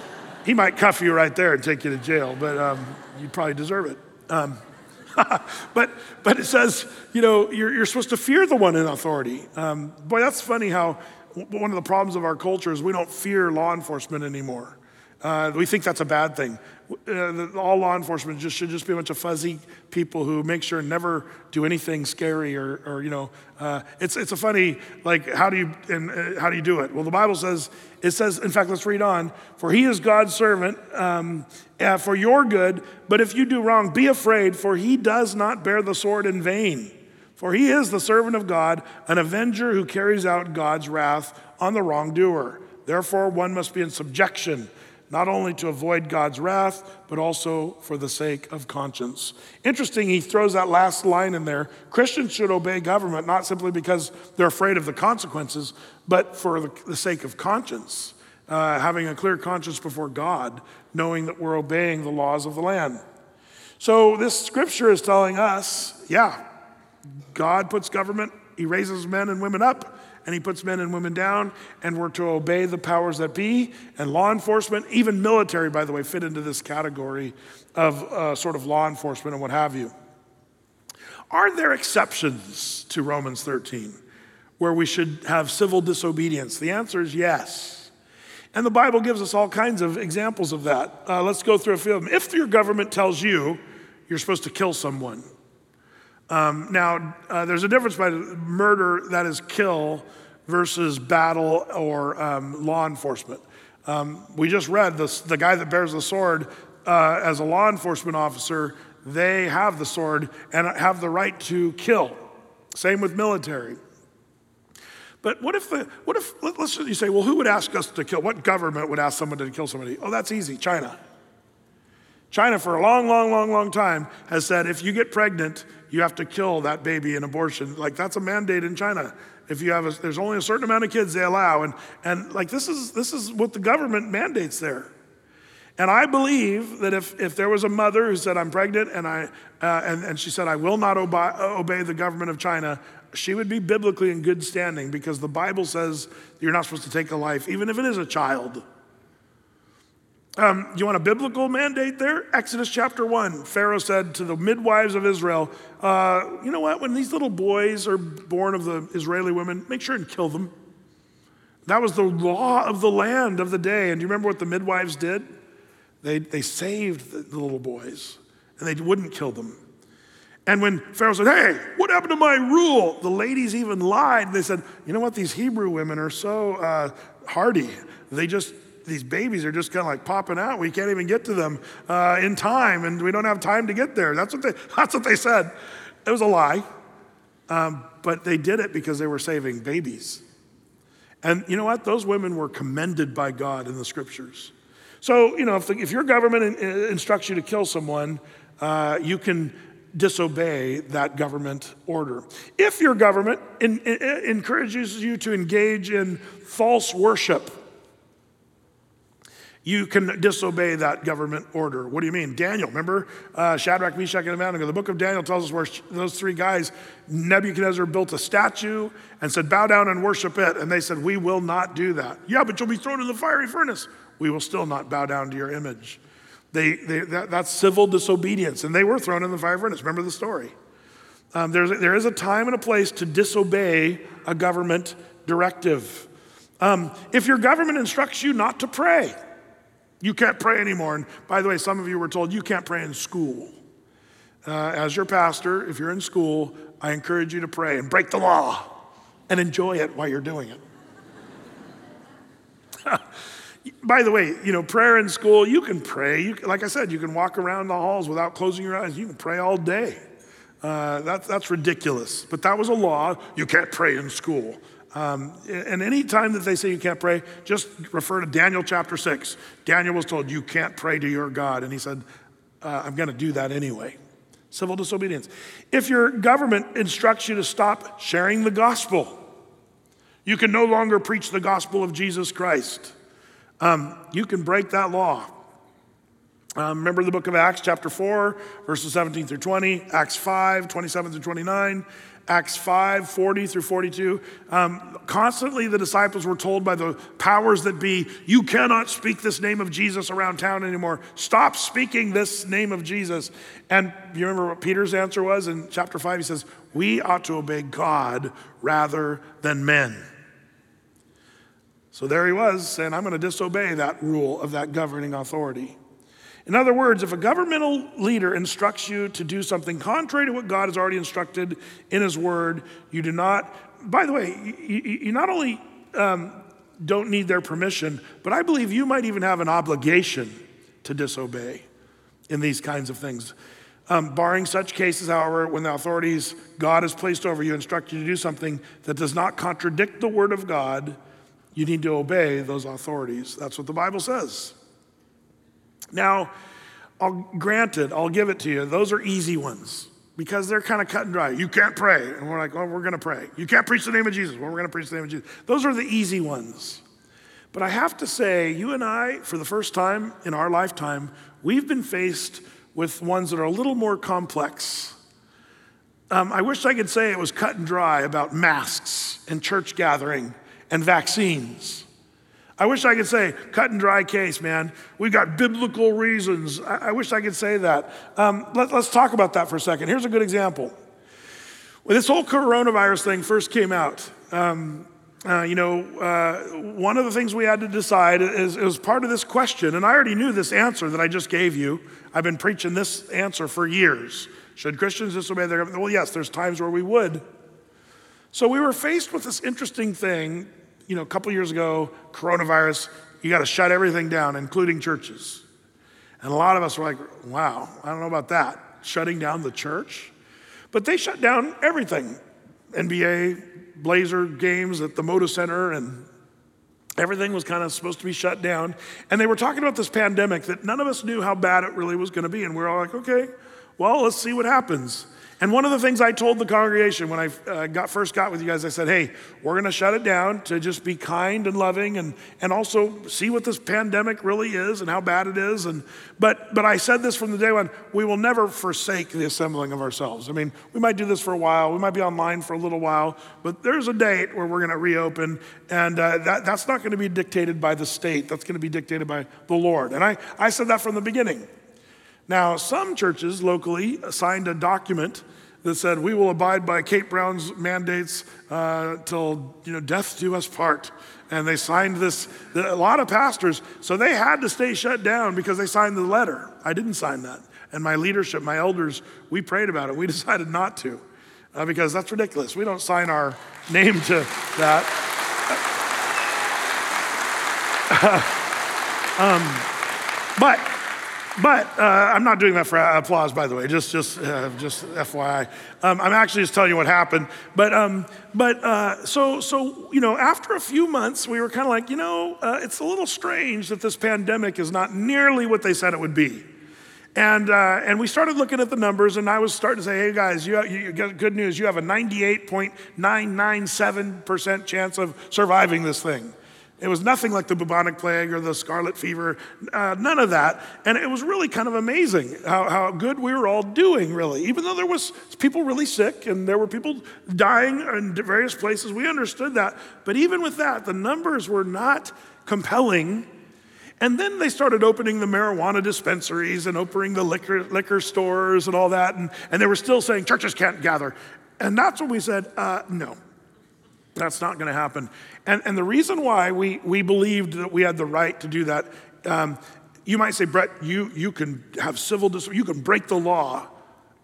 he might cuff you right there and take you to jail, but um, you probably deserve it. Um, but but it says, you know, you're, you're supposed to fear the one in authority. Um, boy, that's funny how one of the problems of our culture is we don't fear law enforcement anymore. Uh, we think that's a bad thing. Uh, all law enforcement just should just be a bunch of fuzzy people who make sure never do anything scary or, or you know, uh, it's, it's a funny, like, how do you, and, uh, how do you do it? Well, the Bible says, it says, in fact, let's read on, for he is God's servant um, uh, for your good, but if you do wrong, be afraid, for he does not bear the sword in vain. For he is the servant of God, an avenger who carries out God's wrath on the wrongdoer. Therefore, one must be in subjection not only to avoid God's wrath, but also for the sake of conscience. Interesting, he throws that last line in there. Christians should obey government not simply because they're afraid of the consequences, but for the, sake of conscience, uh, having a clear conscience before God, knowing that we're obeying the laws of the land. So, this scripture is telling us yeah, God puts government, he raises men and women up and he puts men and women down, and we're to obey the powers that be. And law enforcement, even military, by the way, fit into this category of uh, sort of law enforcement and what have you. Are there exceptions to Romans 13 where we should have civil disobedience? The answer is yes. And the Bible gives us all kinds of examples of that. Uh, let's go through a few of them. If your government tells you you're supposed to kill someone, um, now, uh, there's a difference by murder, that is kill, versus battle or um, law enforcement. Um, we just read this, the guy that bears the sword, uh, as a law enforcement officer, they have the sword and have the right to kill. Same with military. But what if, the, what if let's you say, well, who would ask us to kill? What government would ask someone to kill somebody? Oh, that's easy, China. China, for a long, long, long, long time, has said if you get pregnant, you have to kill that baby in abortion. Like that's a mandate in China. If you have a, there's only a certain amount of kids they allow, and and like this is this is what the government mandates there. And I believe that if, if there was a mother who said, I'm pregnant, and, I, uh, and, and she said, I will not obey, obey the government of China, she would be biblically in good standing because the Bible says you're not supposed to take a life, even if it is a child. Um, you want a biblical mandate there? Exodus chapter 1. Pharaoh said to the midwives of Israel, uh, You know what? When these little boys are born of the Israeli women, make sure and kill them. That was the law of the land of the day. And do you remember what the midwives did? They, they saved the, the little boys and they wouldn't kill them. And when Pharaoh said, Hey, what happened to my rule? The ladies even lied. They said, You know what? These Hebrew women are so uh, hardy. They just, these babies are just kind of like popping out. We can't even get to them uh, in time, and we don't have time to get there. That's what they, that's what they said. It was a lie. Um, but they did it because they were saving babies. And you know what? Those women were commended by God in the scriptures. So, you know, if, the, if your government in, instructs you to kill someone, uh, you can disobey that government order. If your government in, in, encourages you to engage in false worship, you can disobey that government order. What do you mean? Daniel, remember uh, Shadrach, Meshach, and Abednego? The book of Daniel tells us where those three guys, Nebuchadnezzar built a statue and said, Bow down and worship it. And they said, We will not do that. Yeah, but you'll be thrown in the fiery furnace. We will still not bow down to your image. They, they, that, that's civil disobedience. And they were thrown in the fiery furnace. Remember the story. Um, there's, there is a time and a place to disobey a government directive. Um, if your government instructs you not to pray, you can't pray anymore. And by the way, some of you were told you can't pray in school. Uh, as your pastor, if you're in school, I encourage you to pray and break the law and enjoy it while you're doing it. By the way, you know, prayer in school, you can pray. You, like I said, you can walk around the halls without closing your eyes. You can pray all day. Uh, that, that's ridiculous. But that was a law. You can't pray in school. Um, and any time that they say you can't pray, just refer to Daniel chapter 6. Daniel was told, You can't pray to your God. And he said, uh, I'm going to do that anyway. Civil disobedience. If your government instructs you to stop sharing the gospel, you can no longer preach the gospel of Jesus Christ. Um, you can break that law. Um, remember the book of Acts, chapter 4, verses 17 through 20, Acts 5, 27 through 29, Acts 5, 40 through 42. Um, constantly, the disciples were told by the powers that be, You cannot speak this name of Jesus around town anymore. Stop speaking this name of Jesus. And you remember what Peter's answer was in chapter 5? He says, We ought to obey God rather than men. So there he was saying, I'm going to disobey that rule of that governing authority. In other words, if a governmental leader instructs you to do something contrary to what God has already instructed in His Word, you do not, by the way, you, you not only um, don't need their permission, but I believe you might even have an obligation to disobey in these kinds of things. Um, barring such cases, however, when the authorities God has placed over you instruct you to do something that does not contradict the Word of God, you need to obey those authorities. That's what the Bible says. Now, I'll grant it, I'll give it to you. Those are easy ones because they're kind of cut and dry. You can't pray. And we're like, oh, we're going to pray. You can't preach the name of Jesus. Well, we're going to preach the name of Jesus. Those are the easy ones. But I have to say, you and I, for the first time in our lifetime, we've been faced with ones that are a little more complex. Um, I wish I could say it was cut and dry about masks and church gathering and vaccines. I wish I could say, cut and dry case, man. We've got biblical reasons. I, I wish I could say that. Um, let, us talk about that for a second. Here's a good example. When this whole coronavirus thing first came out, um, uh, you know, uh, one of the things we had to decide is, is part of this question, and I already knew this answer that I just gave you. I've been preaching this answer for years. Should Christians disobey their government? Well, yes, there's times where we would. So we were faced with this interesting thing you know, a couple years ago, coronavirus, you got to shut everything down, including churches. And a lot of us were like, wow, I don't know about that. Shutting down the church. But they shut down everything NBA, Blazer games at the Moda Center, and everything was kind of supposed to be shut down. And they were talking about this pandemic that none of us knew how bad it really was going to be. And we are all like, okay, well, let's see what happens. And one of the things I told the congregation when I uh, got, first got with you guys, I said, hey, we're going to shut it down to just be kind and loving and, and also see what this pandemic really is and how bad it is. And, but, but I said this from the day one we will never forsake the assembling of ourselves. I mean, we might do this for a while, we might be online for a little while, but there's a date where we're going to reopen. And uh, that, that's not going to be dictated by the state, that's going to be dictated by the Lord. And I, I said that from the beginning. Now, some churches locally signed a document that said, We will abide by Kate Brown's mandates uh, till you know, death do us part. And they signed this, a lot of pastors, so they had to stay shut down because they signed the letter. I didn't sign that. And my leadership, my elders, we prayed about it. We decided not to uh, because that's ridiculous. We don't sign our name to that. um, but but uh, I'm not doing that for applause, by the way. Just, just, uh, just FYI. Um, I'm actually just telling you what happened. But, um, but uh, so, so you know, after a few months, we were kind of like, you know, uh, it's a little strange that this pandemic is not nearly what they said it would be. And, uh, and we started looking at the numbers, and I was starting to say, hey guys, you, you got good news. You have a 98.997% chance of surviving this thing. It was nothing like the bubonic plague or the scarlet fever, uh, none of that. And it was really kind of amazing how, how good we were all doing, really. Even though there was people really sick and there were people dying in various places, we understood that. But even with that, the numbers were not compelling. And then they started opening the marijuana dispensaries and opening the liquor, liquor stores and all that. And, and they were still saying churches can't gather. And that's when we said, uh, no, that's not going to happen. And, and the reason why we, we believed that we had the right to do that, um, you might say, Brett, you, you can have civil, dis- you can break the law.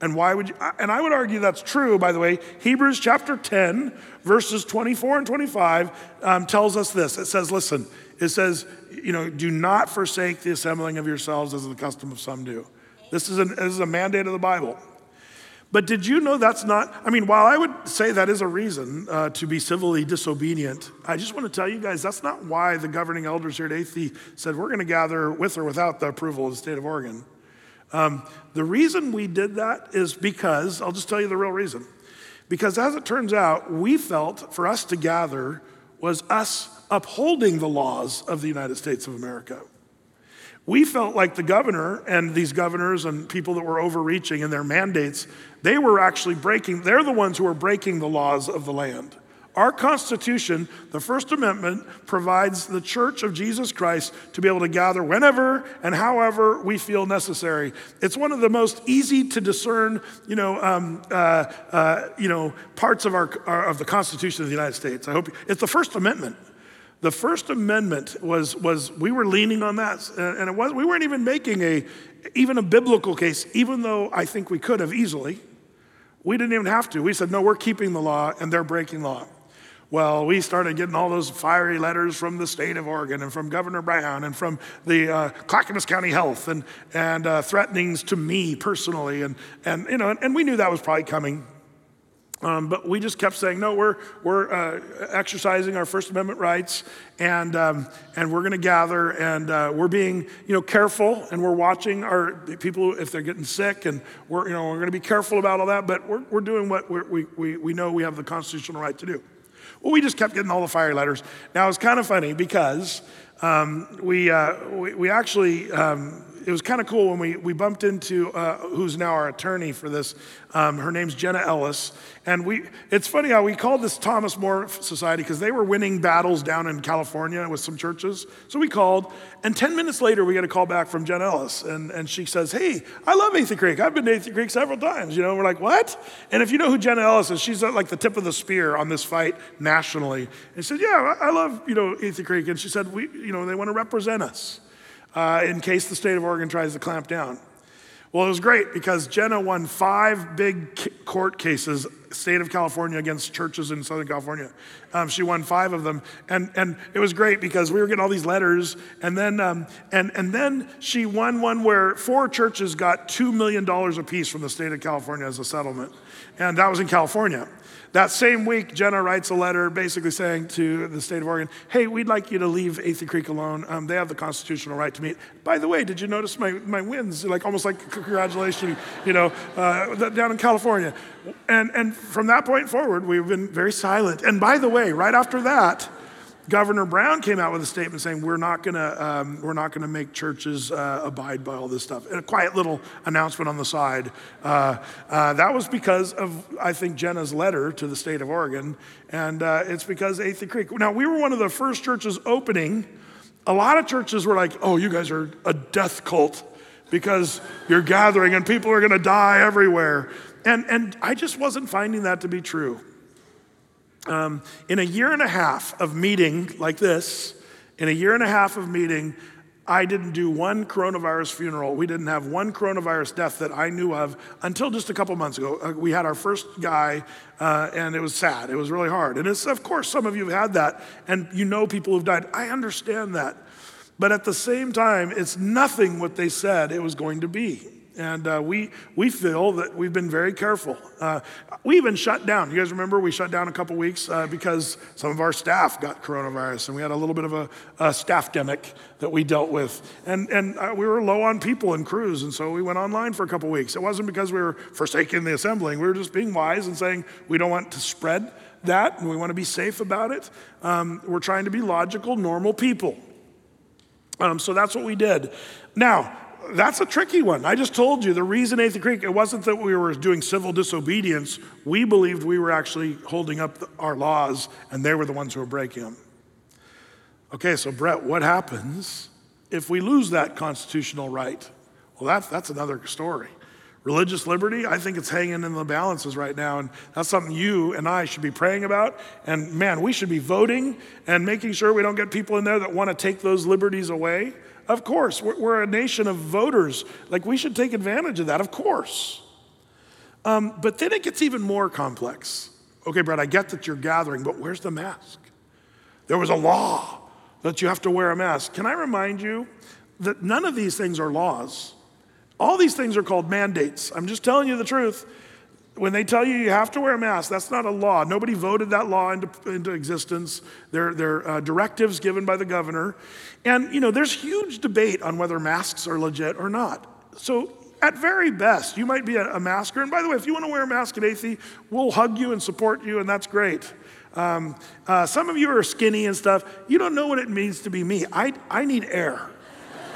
And why would you? And I would argue that's true, by the way. Hebrews chapter 10, verses 24 and 25 um, tells us this. It says, listen, it says, you know, do not forsake the assembling of yourselves as the custom of some do. This is, an, this is a mandate of the Bible. But did you know that's not, I mean, while I would say that is a reason uh, to be civilly disobedient, I just want to tell you guys that's not why the governing elders here at Athey said we're going to gather with or without the approval of the state of Oregon. Um, the reason we did that is because, I'll just tell you the real reason. Because as it turns out, we felt for us to gather was us upholding the laws of the United States of America. We felt like the governor and these governors and people that were overreaching in their mandates, they were actually breaking, they're the ones who are breaking the laws of the land. Our Constitution, the First Amendment, provides the Church of Jesus Christ to be able to gather whenever and however we feel necessary. It's one of the most easy to discern, you know, um, uh, uh, you know, parts of our, our, of the Constitution of the United States. I hope it's the First Amendment. The First Amendment was, was we were leaning on that, and it was, we weren't even making a, even a biblical case, even though I think we could have easily. We didn't even have to. We said, no, we're keeping the law, and they're breaking law. Well, we started getting all those fiery letters from the state of Oregon and from Governor Brown and from the uh, Clackamas County Health and, and uh, threatenings to me personally. And, and, you know, and we knew that was probably coming. Um, but we just kept saying, no, we're, we're uh, exercising our First Amendment rights and, um, and we're going to gather and uh, we're being you know, careful and we're watching our people if they're getting sick and we're, you know, we're going to be careful about all that, but we're, we're doing what we we, we know we have the constitutional right to do. Well, we just kept getting all the fire letters. Now, it's kind of funny because um, we, uh, we, we, actually, um, it was kind of cool when we, we bumped into uh, who's now our attorney for this. Um, her name's Jenna Ellis. And we, it's funny how we called this Thomas More Society because they were winning battles down in California with some churches. So we called. And 10 minutes later, we get a call back from Jenna Ellis. And, and she says, Hey, I love Athey Creek. I've been to Athey Creek several times. You know, we're like, What? And if you know who Jenna Ellis is, she's at like the tip of the spear on this fight nationally. And she said, Yeah, I love, you know, Athey Creek. And she said, we, You know, they want to represent us uh, in case the state of Oregon tries to clamp down. Well, it was great because Jenna won five big court cases, state of California against churches in Southern California. Um, she won five of them, and and it was great because we were getting all these letters, and then um, and and then she won one where four churches got two million dollars apiece from the state of California as a settlement, and that was in California. That same week, Jenna writes a letter basically saying to the state of Oregon, hey, we'd like you to leave Athey Creek alone. Um, they have the constitutional right to meet. By the way, did you notice my, my wins? Like almost like congratulations, you know, uh, down in California. And, and from that point forward, we've been very silent. And by the way, right after that, Governor Brown came out with a statement saying we're not to um, we're not to make churches uh, abide by all this stuff. And a quiet little announcement on the side. Uh, uh, that was because of I think Jenna's letter to the state of Oregon, and uh, it's because Athey Creek. Now we were one of the first churches opening. A lot of churches were like, "Oh, you guys are a death cult." Because you're gathering and people are to die everywhere. And, and I just wasn't finding that to be true. Um, in a year and a half of meeting like this, in a year and a half of meeting, I didn't do one coronavirus funeral. We didn't have one coronavirus death that I knew of until just a couple months ago. Uh, we had our first guy, uh, and it was sad. It was really hard. And it's, of course, some of you have had that, and you know people who've died. I understand that. But at the same time, it's nothing what they said it was going to be. And uh, we, we feel that we've been very careful. Uh, we even shut down. You guys remember we shut down a couple weeks uh, because some of our staff got coronavirus and we had a little bit of a, a staff demic that we dealt with. And, and uh, we were low on people and crews, and so we went online for a couple weeks. It wasn't because we were forsaking the assembling, we were just being wise and saying we don't want to spread that and we want to be safe about it. Um, we're trying to be logical, normal people. Um, so that's what we did. Now, that's a tricky one. I just told you the reason Athey Creek, it wasn't that we were doing civil disobedience. We believed we were actually holding up our laws and they were the ones who were breaking them. Okay, so Brett, what happens if we lose that constitutional right? Well, that's, that's another story. Religious liberty, I think it's hanging in the balances right now, and that's something you and I should be praying about. And man, we should be voting and making sure we don't get people in there that want to take those liberties away. Of course, we're, we're a nation of voters. Like, we should take advantage of that, of course. Um, but then it gets even more complex. Okay, Brad, I get that you're gathering, but where's the mask? There was a law that you have to wear a mask. Can I remind you that none of these things are laws? All these things are called mandates. I'm just telling you the truth. When they tell you you have to wear a mask, that's not a law. Nobody voted that law into, into existence. They're, they're uh, directives given by the governor. And, you know, there's huge debate on whether masks are legit or not. So, at very best, you might be a, a masker. And by the way, if you want to wear a mask at Athey, we'll hug you and support you, and that's great. Um, uh, some of you are skinny and stuff. You don't know what it means to be me. I, I need air.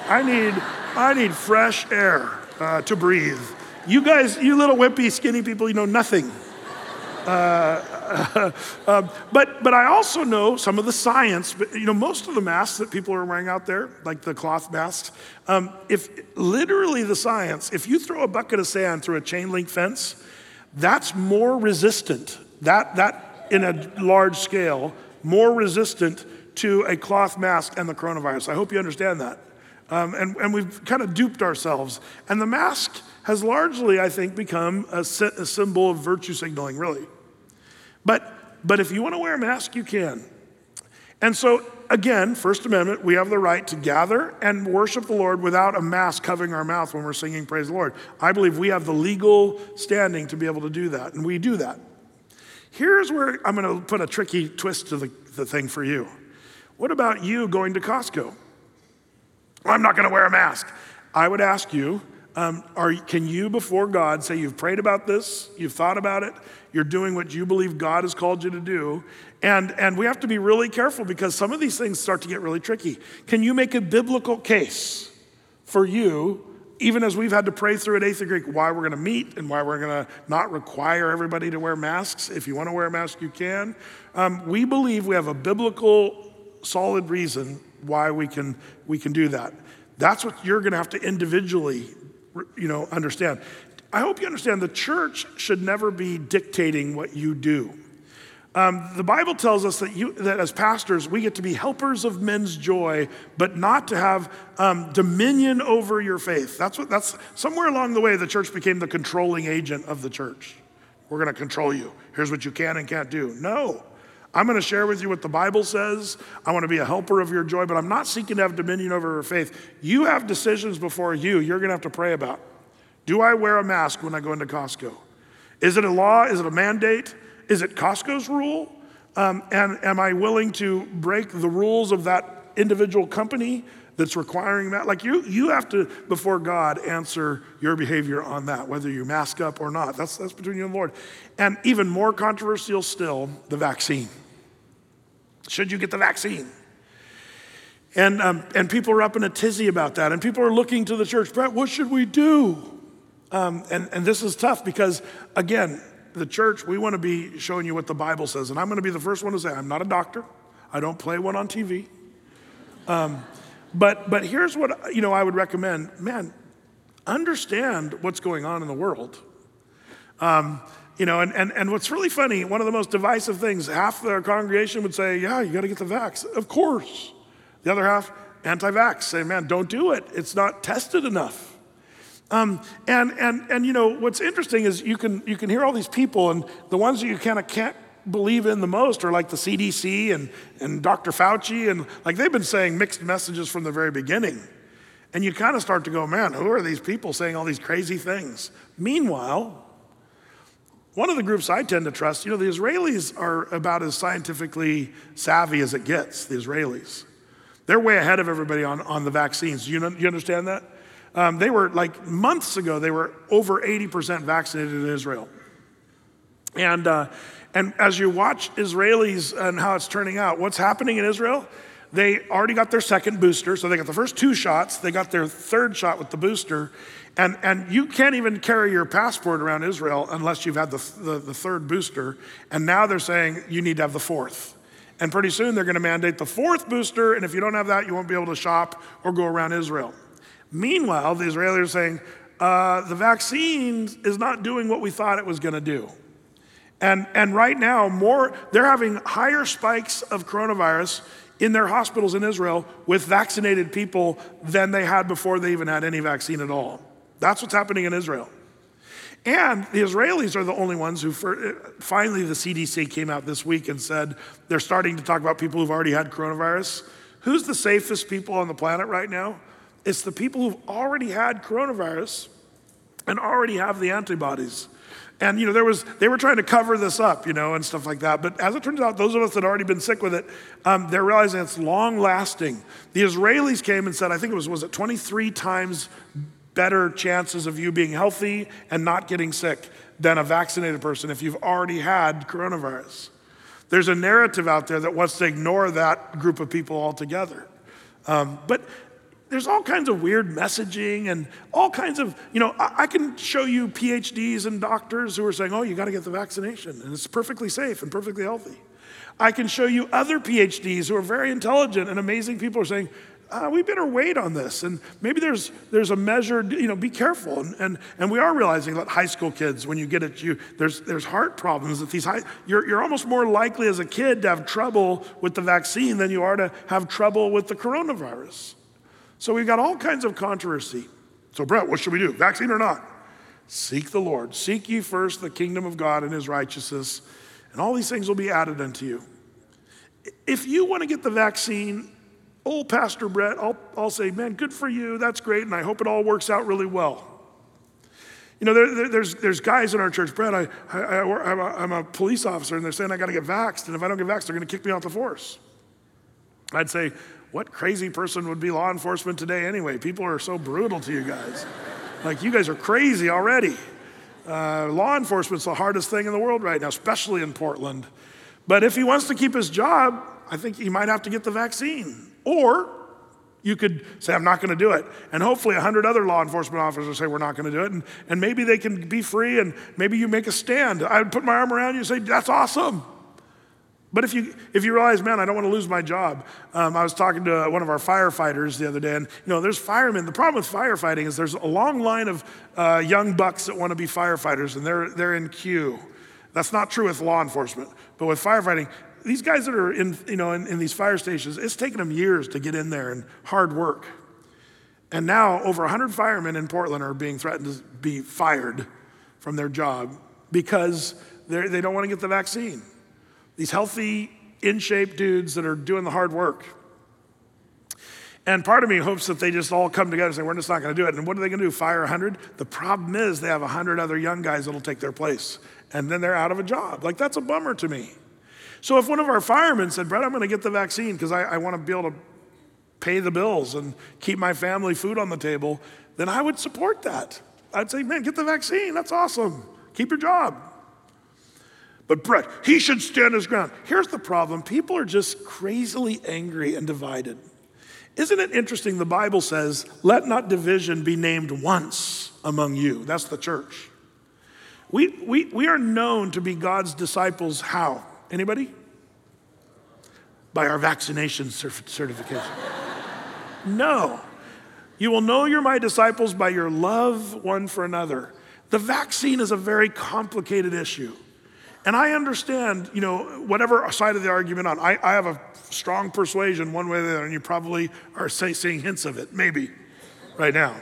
I need, I need fresh air uh, to breathe. You guys, you little wimpy, skinny people, you know nothing. Uh, uh, but, but I also know some of the science. But, you know, most of the masks that people are wearing out there, like the cloth masks, um, if literally the science, if you throw a bucket of sand through a chain link fence, that's more resistant. That, that in a large scale, more resistant to a cloth mask and the coronavirus. I hope you understand that. Um, and, and we've kind of duped ourselves. And the mask has largely, I think, become a, a symbol of virtue signaling, really. But, but if you want to wear a mask, you can. And so, again, First Amendment, we have the right to gather and worship the Lord without a mask covering our mouth when we're singing Praise the Lord. I believe we have the legal standing to be able to do that, and we do that. Here's where I'm going to put a tricky twist to the, the thing for you. What about you going to Costco? I'm not going to wear a mask. I would ask you, um, are, can you, before God, say you've prayed about this, you've thought about it, you're doing what you believe God has called you to do? And, and we have to be really careful because some of these things start to get really tricky. Can you make a biblical case for you, even as we've had to pray through at Athey Creek, why we're going to meet and why we're going to not require everybody to wear masks? If you want to wear a mask, you can. Um, we believe we have a biblical, solid reason why we can, we can do that. That's what you're going to have to individually you know, understand. I hope you understand the church should never be dictating what you do. Um, the Bible tells us that, you, that as pastors, we get to be helpers of men's joy, but not to have um, dominion over your faith. That's what, that's somewhere along the way, the church became the controlling agent of the church. We're going to control you. Here's what you can and can't do. No. I'm going to share with you what the Bible says. I want to be a helper of your joy, but I'm not seeking to have dominion over your faith. You have decisions before you you're going to have to pray about. Do I wear a mask when I go into Costco? Is it a law? Is it a mandate? Is it Costco's rule? Um, and am I willing to break the rules of that individual company that's requiring that? Like you, you have to, before God, answer your behavior on that, whether you mask up or not. That's, that's between you and the Lord. And even more controversial still, the vaccine. Should you get the vaccine? And, um, and people are up in a tizzy about that. And people are looking to the church, Brett, what should we do? Um, and, and this is tough because, again, the church, we want to be showing you what the Bible says. And I'm going to be the first one to say, I'm not a doctor. I don't play one on TV. Um, but, but here's what you know, I would recommend man, understand what's going on in the world. Um, you know, and, and, and what's really funny, one of the most divisive things, half the congregation would say, Yeah, you got to get the vax. Of course. The other half, anti vax, say, Man, don't do it. It's not tested enough. Um, and, and, and you know, what's interesting is you can, you can hear all these people, and the ones that you kind of can't believe in the most are like the CDC and, and Dr. Fauci, and like they've been saying mixed messages from the very beginning. And you kind of start to go, man, who are these people saying all these crazy things? Meanwhile, one of the groups I tend to trust, you know, the Israelis are about as scientifically savvy as it gets, the Israelis. They're way ahead of everybody on, on the vaccines. You, you understand that? Um, they were like months ago, they were over 80% vaccinated in Israel. And, uh, and as you watch Israelis and how it's turning out, what's happening in Israel? They already got their second booster, so they got the first two shots. They got their third shot with the booster. And, and you can't even carry your passport around Israel unless you've had the, the, the third booster. And now they're saying you need to have the fourth. And pretty soon they're going to mandate the fourth booster. And if you don't have that, you won't be able to shop or go around Israel. Meanwhile, the Israelis are saying, uh, the vaccine is not doing what we thought it was going to do. And, and right now, more, they're having higher spikes of coronavirus in their hospitals in Israel with vaccinated people than they had before they even had any vaccine at all. That's what's happening in Israel. And the Israelis are the only ones who, finally, the CDC came out this week and said they're starting to talk about people who've already had coronavirus. Who's the safest people on the planet right now? It's the people who've already had coronavirus and already have the antibodies. And you know, there was they were trying to cover this up, you know, and stuff like that. But as it turns out, those of us that had already been sick with it, um, they're realizing it's long lasting. The Israelis came and said, I think it was was it 23 times better chances of you being healthy and not getting sick than a vaccinated person if you've already had coronavirus. There's a narrative out there that wants to ignore that group of people altogether. Um, but there's all kinds of weird messaging and all kinds of, you know, I, I can show you PhDs and doctors who are saying, oh, you got to get the vaccination and it's perfectly safe and perfectly healthy. I can show you other PhDs who are very intelligent and amazing people are saying, uh, we better wait on this. And maybe there's, there's a measured, you know, be careful. And, and, and we are realizing that high school kids, when you get it, you, there's, there's heart problems. That these high, you're, you're almost more likely as a kid to have trouble with the vaccine than you are to have trouble with the coronavirus. So we've got all kinds of controversy. So, Brett, what should we do? Vaccine or not? Seek the Lord. Seek ye first the kingdom of God and his righteousness, and all these things will be added unto you. If you want to get the vaccine, old Pastor Brett, I'll, I'll say, man, good for you. That's great. And I hope it all works out really well. You know, there, there, there's, there's guys in our church, Brett, I, I, am a, I'm a police officer, and they're saying I got to get vaxxed. And if I don't get vaxxed, they're going to kick me off the force. I'd say, what crazy person would be law enforcement today anyway? People are so brutal to you guys. like, you guys are crazy already. Uh, law enforcement's the hardest thing in the world right now, especially in Portland. But if he wants to keep his job, I think he might have to get the vaccine. Or you could say, I'm not going to do it. And hopefully, a 100 other law enforcement officers say, We're not going to do it. And, and maybe they can be free and maybe you make a stand. I would put my arm around you and say, That's awesome. But if you, if you realize, man, I don't want to lose my job. Um, I was talking to one of our firefighters the other day, and you know, there's firemen. The problem with firefighting is there's a long line of uh, young bucks that want to be firefighters, and they're, they're in queue. That's not true with law enforcement. But with firefighting, these guys that are in, you know, in, in these fire stations, it's taken them years to get in there and hard work. And now over 100 firemen in Portland are being threatened to be fired from their job because they don't want to get the vaccine. These healthy, in shape dudes that are doing the hard work. And part of me hopes that they just all come together and say, we're just not going to do it. And what are they going to do? Fire 100? The problem is they have 100 other young guys that'll take their place. And then they're out of a job. Like, that's a bummer to me. So if one of our firemen said, Brett, I'm going to get the vaccine because I, I want to be able to pay the bills and keep my family food on the table, then I would support that. I'd say, man, get the vaccine. That's awesome. Keep your job. But Brett, he should stand his ground. Here's the problem people are just crazily angry and divided. Isn't it interesting? The Bible says, let not division be named once among you. That's the church. We, we, we are known to be God's disciples how? Anybody? By our vaccination certification. no. You will know you're my disciples by your love one for another. The vaccine is a very complicated issue. And I understand, you know, whatever side of the argument on. I, I have a strong persuasion one way or the other, and you probably are say, seeing hints of it, maybe, right now.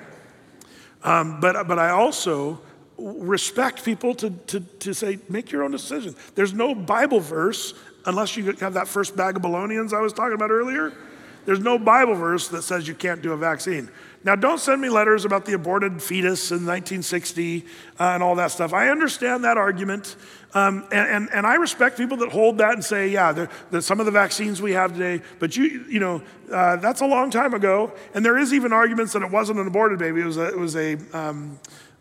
Um, but, but I also respect people to, to, to say, make your own decision. There's no Bible verse, unless you have that first bag of Balonians I was talking about earlier. There's no Bible verse that says you can't do a vaccine. Now, don't send me letters about the aborted fetus in 1960 uh, and all that stuff. I understand that argument. Um, and, and, and, I respect people that hold that and say, yeah, the, the, some of the vaccines we have today, but you, you know, uh, that's a long time ago. And there is even arguments that it wasn't an aborted baby, it was a, it was a um,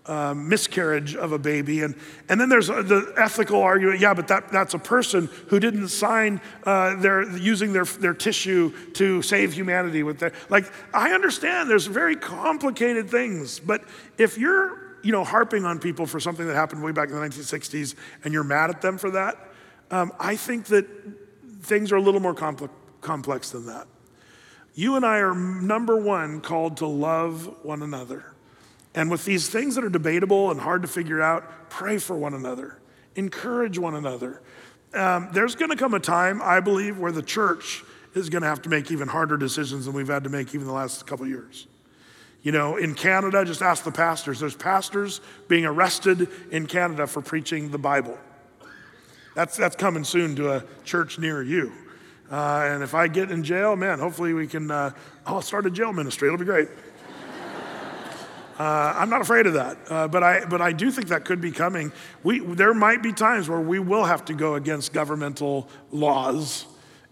uh, miscarriage of a baby. And, and then there's the ethical argument yeah, but that, that's a person who didn't sign uh, their, using their, their tissue to save humanity with their. Like, I understand there's very complicated things, but if you're you know, harping on people for something that happened way back in the 1960s and you're mad at them for that, um, I think that things are a little more complex, complex than that. You and I are number one called to love one another. And with these things that are debatable and hard to figure out, pray for one another, encourage one another. Um, there's going to come a time, I believe, where the church is going to have to make even harder decisions than we've had to make even the last couple years. You know, in Canada, just ask the pastors. There's pastors being arrested in Canada for preaching the Bible. That's, that's coming soon to a church near you. Uh, and if I get in jail, man, hopefully we can, uh, I'll start a jail ministry. It'll be great. Uh, I'm not afraid of that, uh, but, I, but I do think that could be coming. We, there might be times where we will have to go against governmental laws,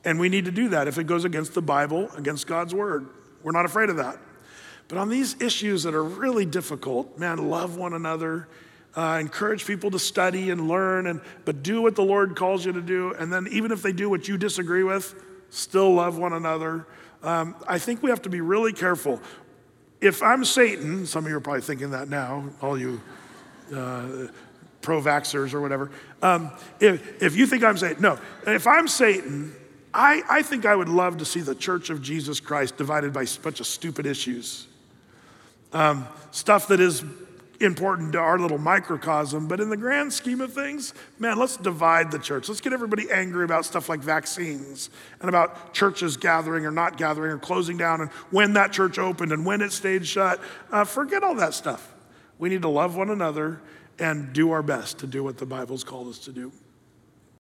and we need to do that if it goes against the Bible, against God's word. We're not afraid of that. But on these issues that are really difficult, man, love one another, uh, encourage people to study and learn, and, but do what the Lord calls you to do. And then, even if they do what you disagree with, still love one another. Um, I think we have to be really careful. If I'm Satan, some of you are probably thinking that now, all you uh, pro vaxxers or whatever. Um, if, if you think I'm Satan, no. If I'm Satan, I, I think I would love to see the church of Jesus Christ divided by a bunch of stupid issues. Um, stuff that is important to our little microcosm, but in the grand scheme of things, man, let's divide the church. Let's get everybody angry about stuff like vaccines and about churches gathering or not gathering or closing down and when that church opened and when it stayed shut. Uh, forget all that stuff. We need to love one another and do our best to do what the Bible's called us to do.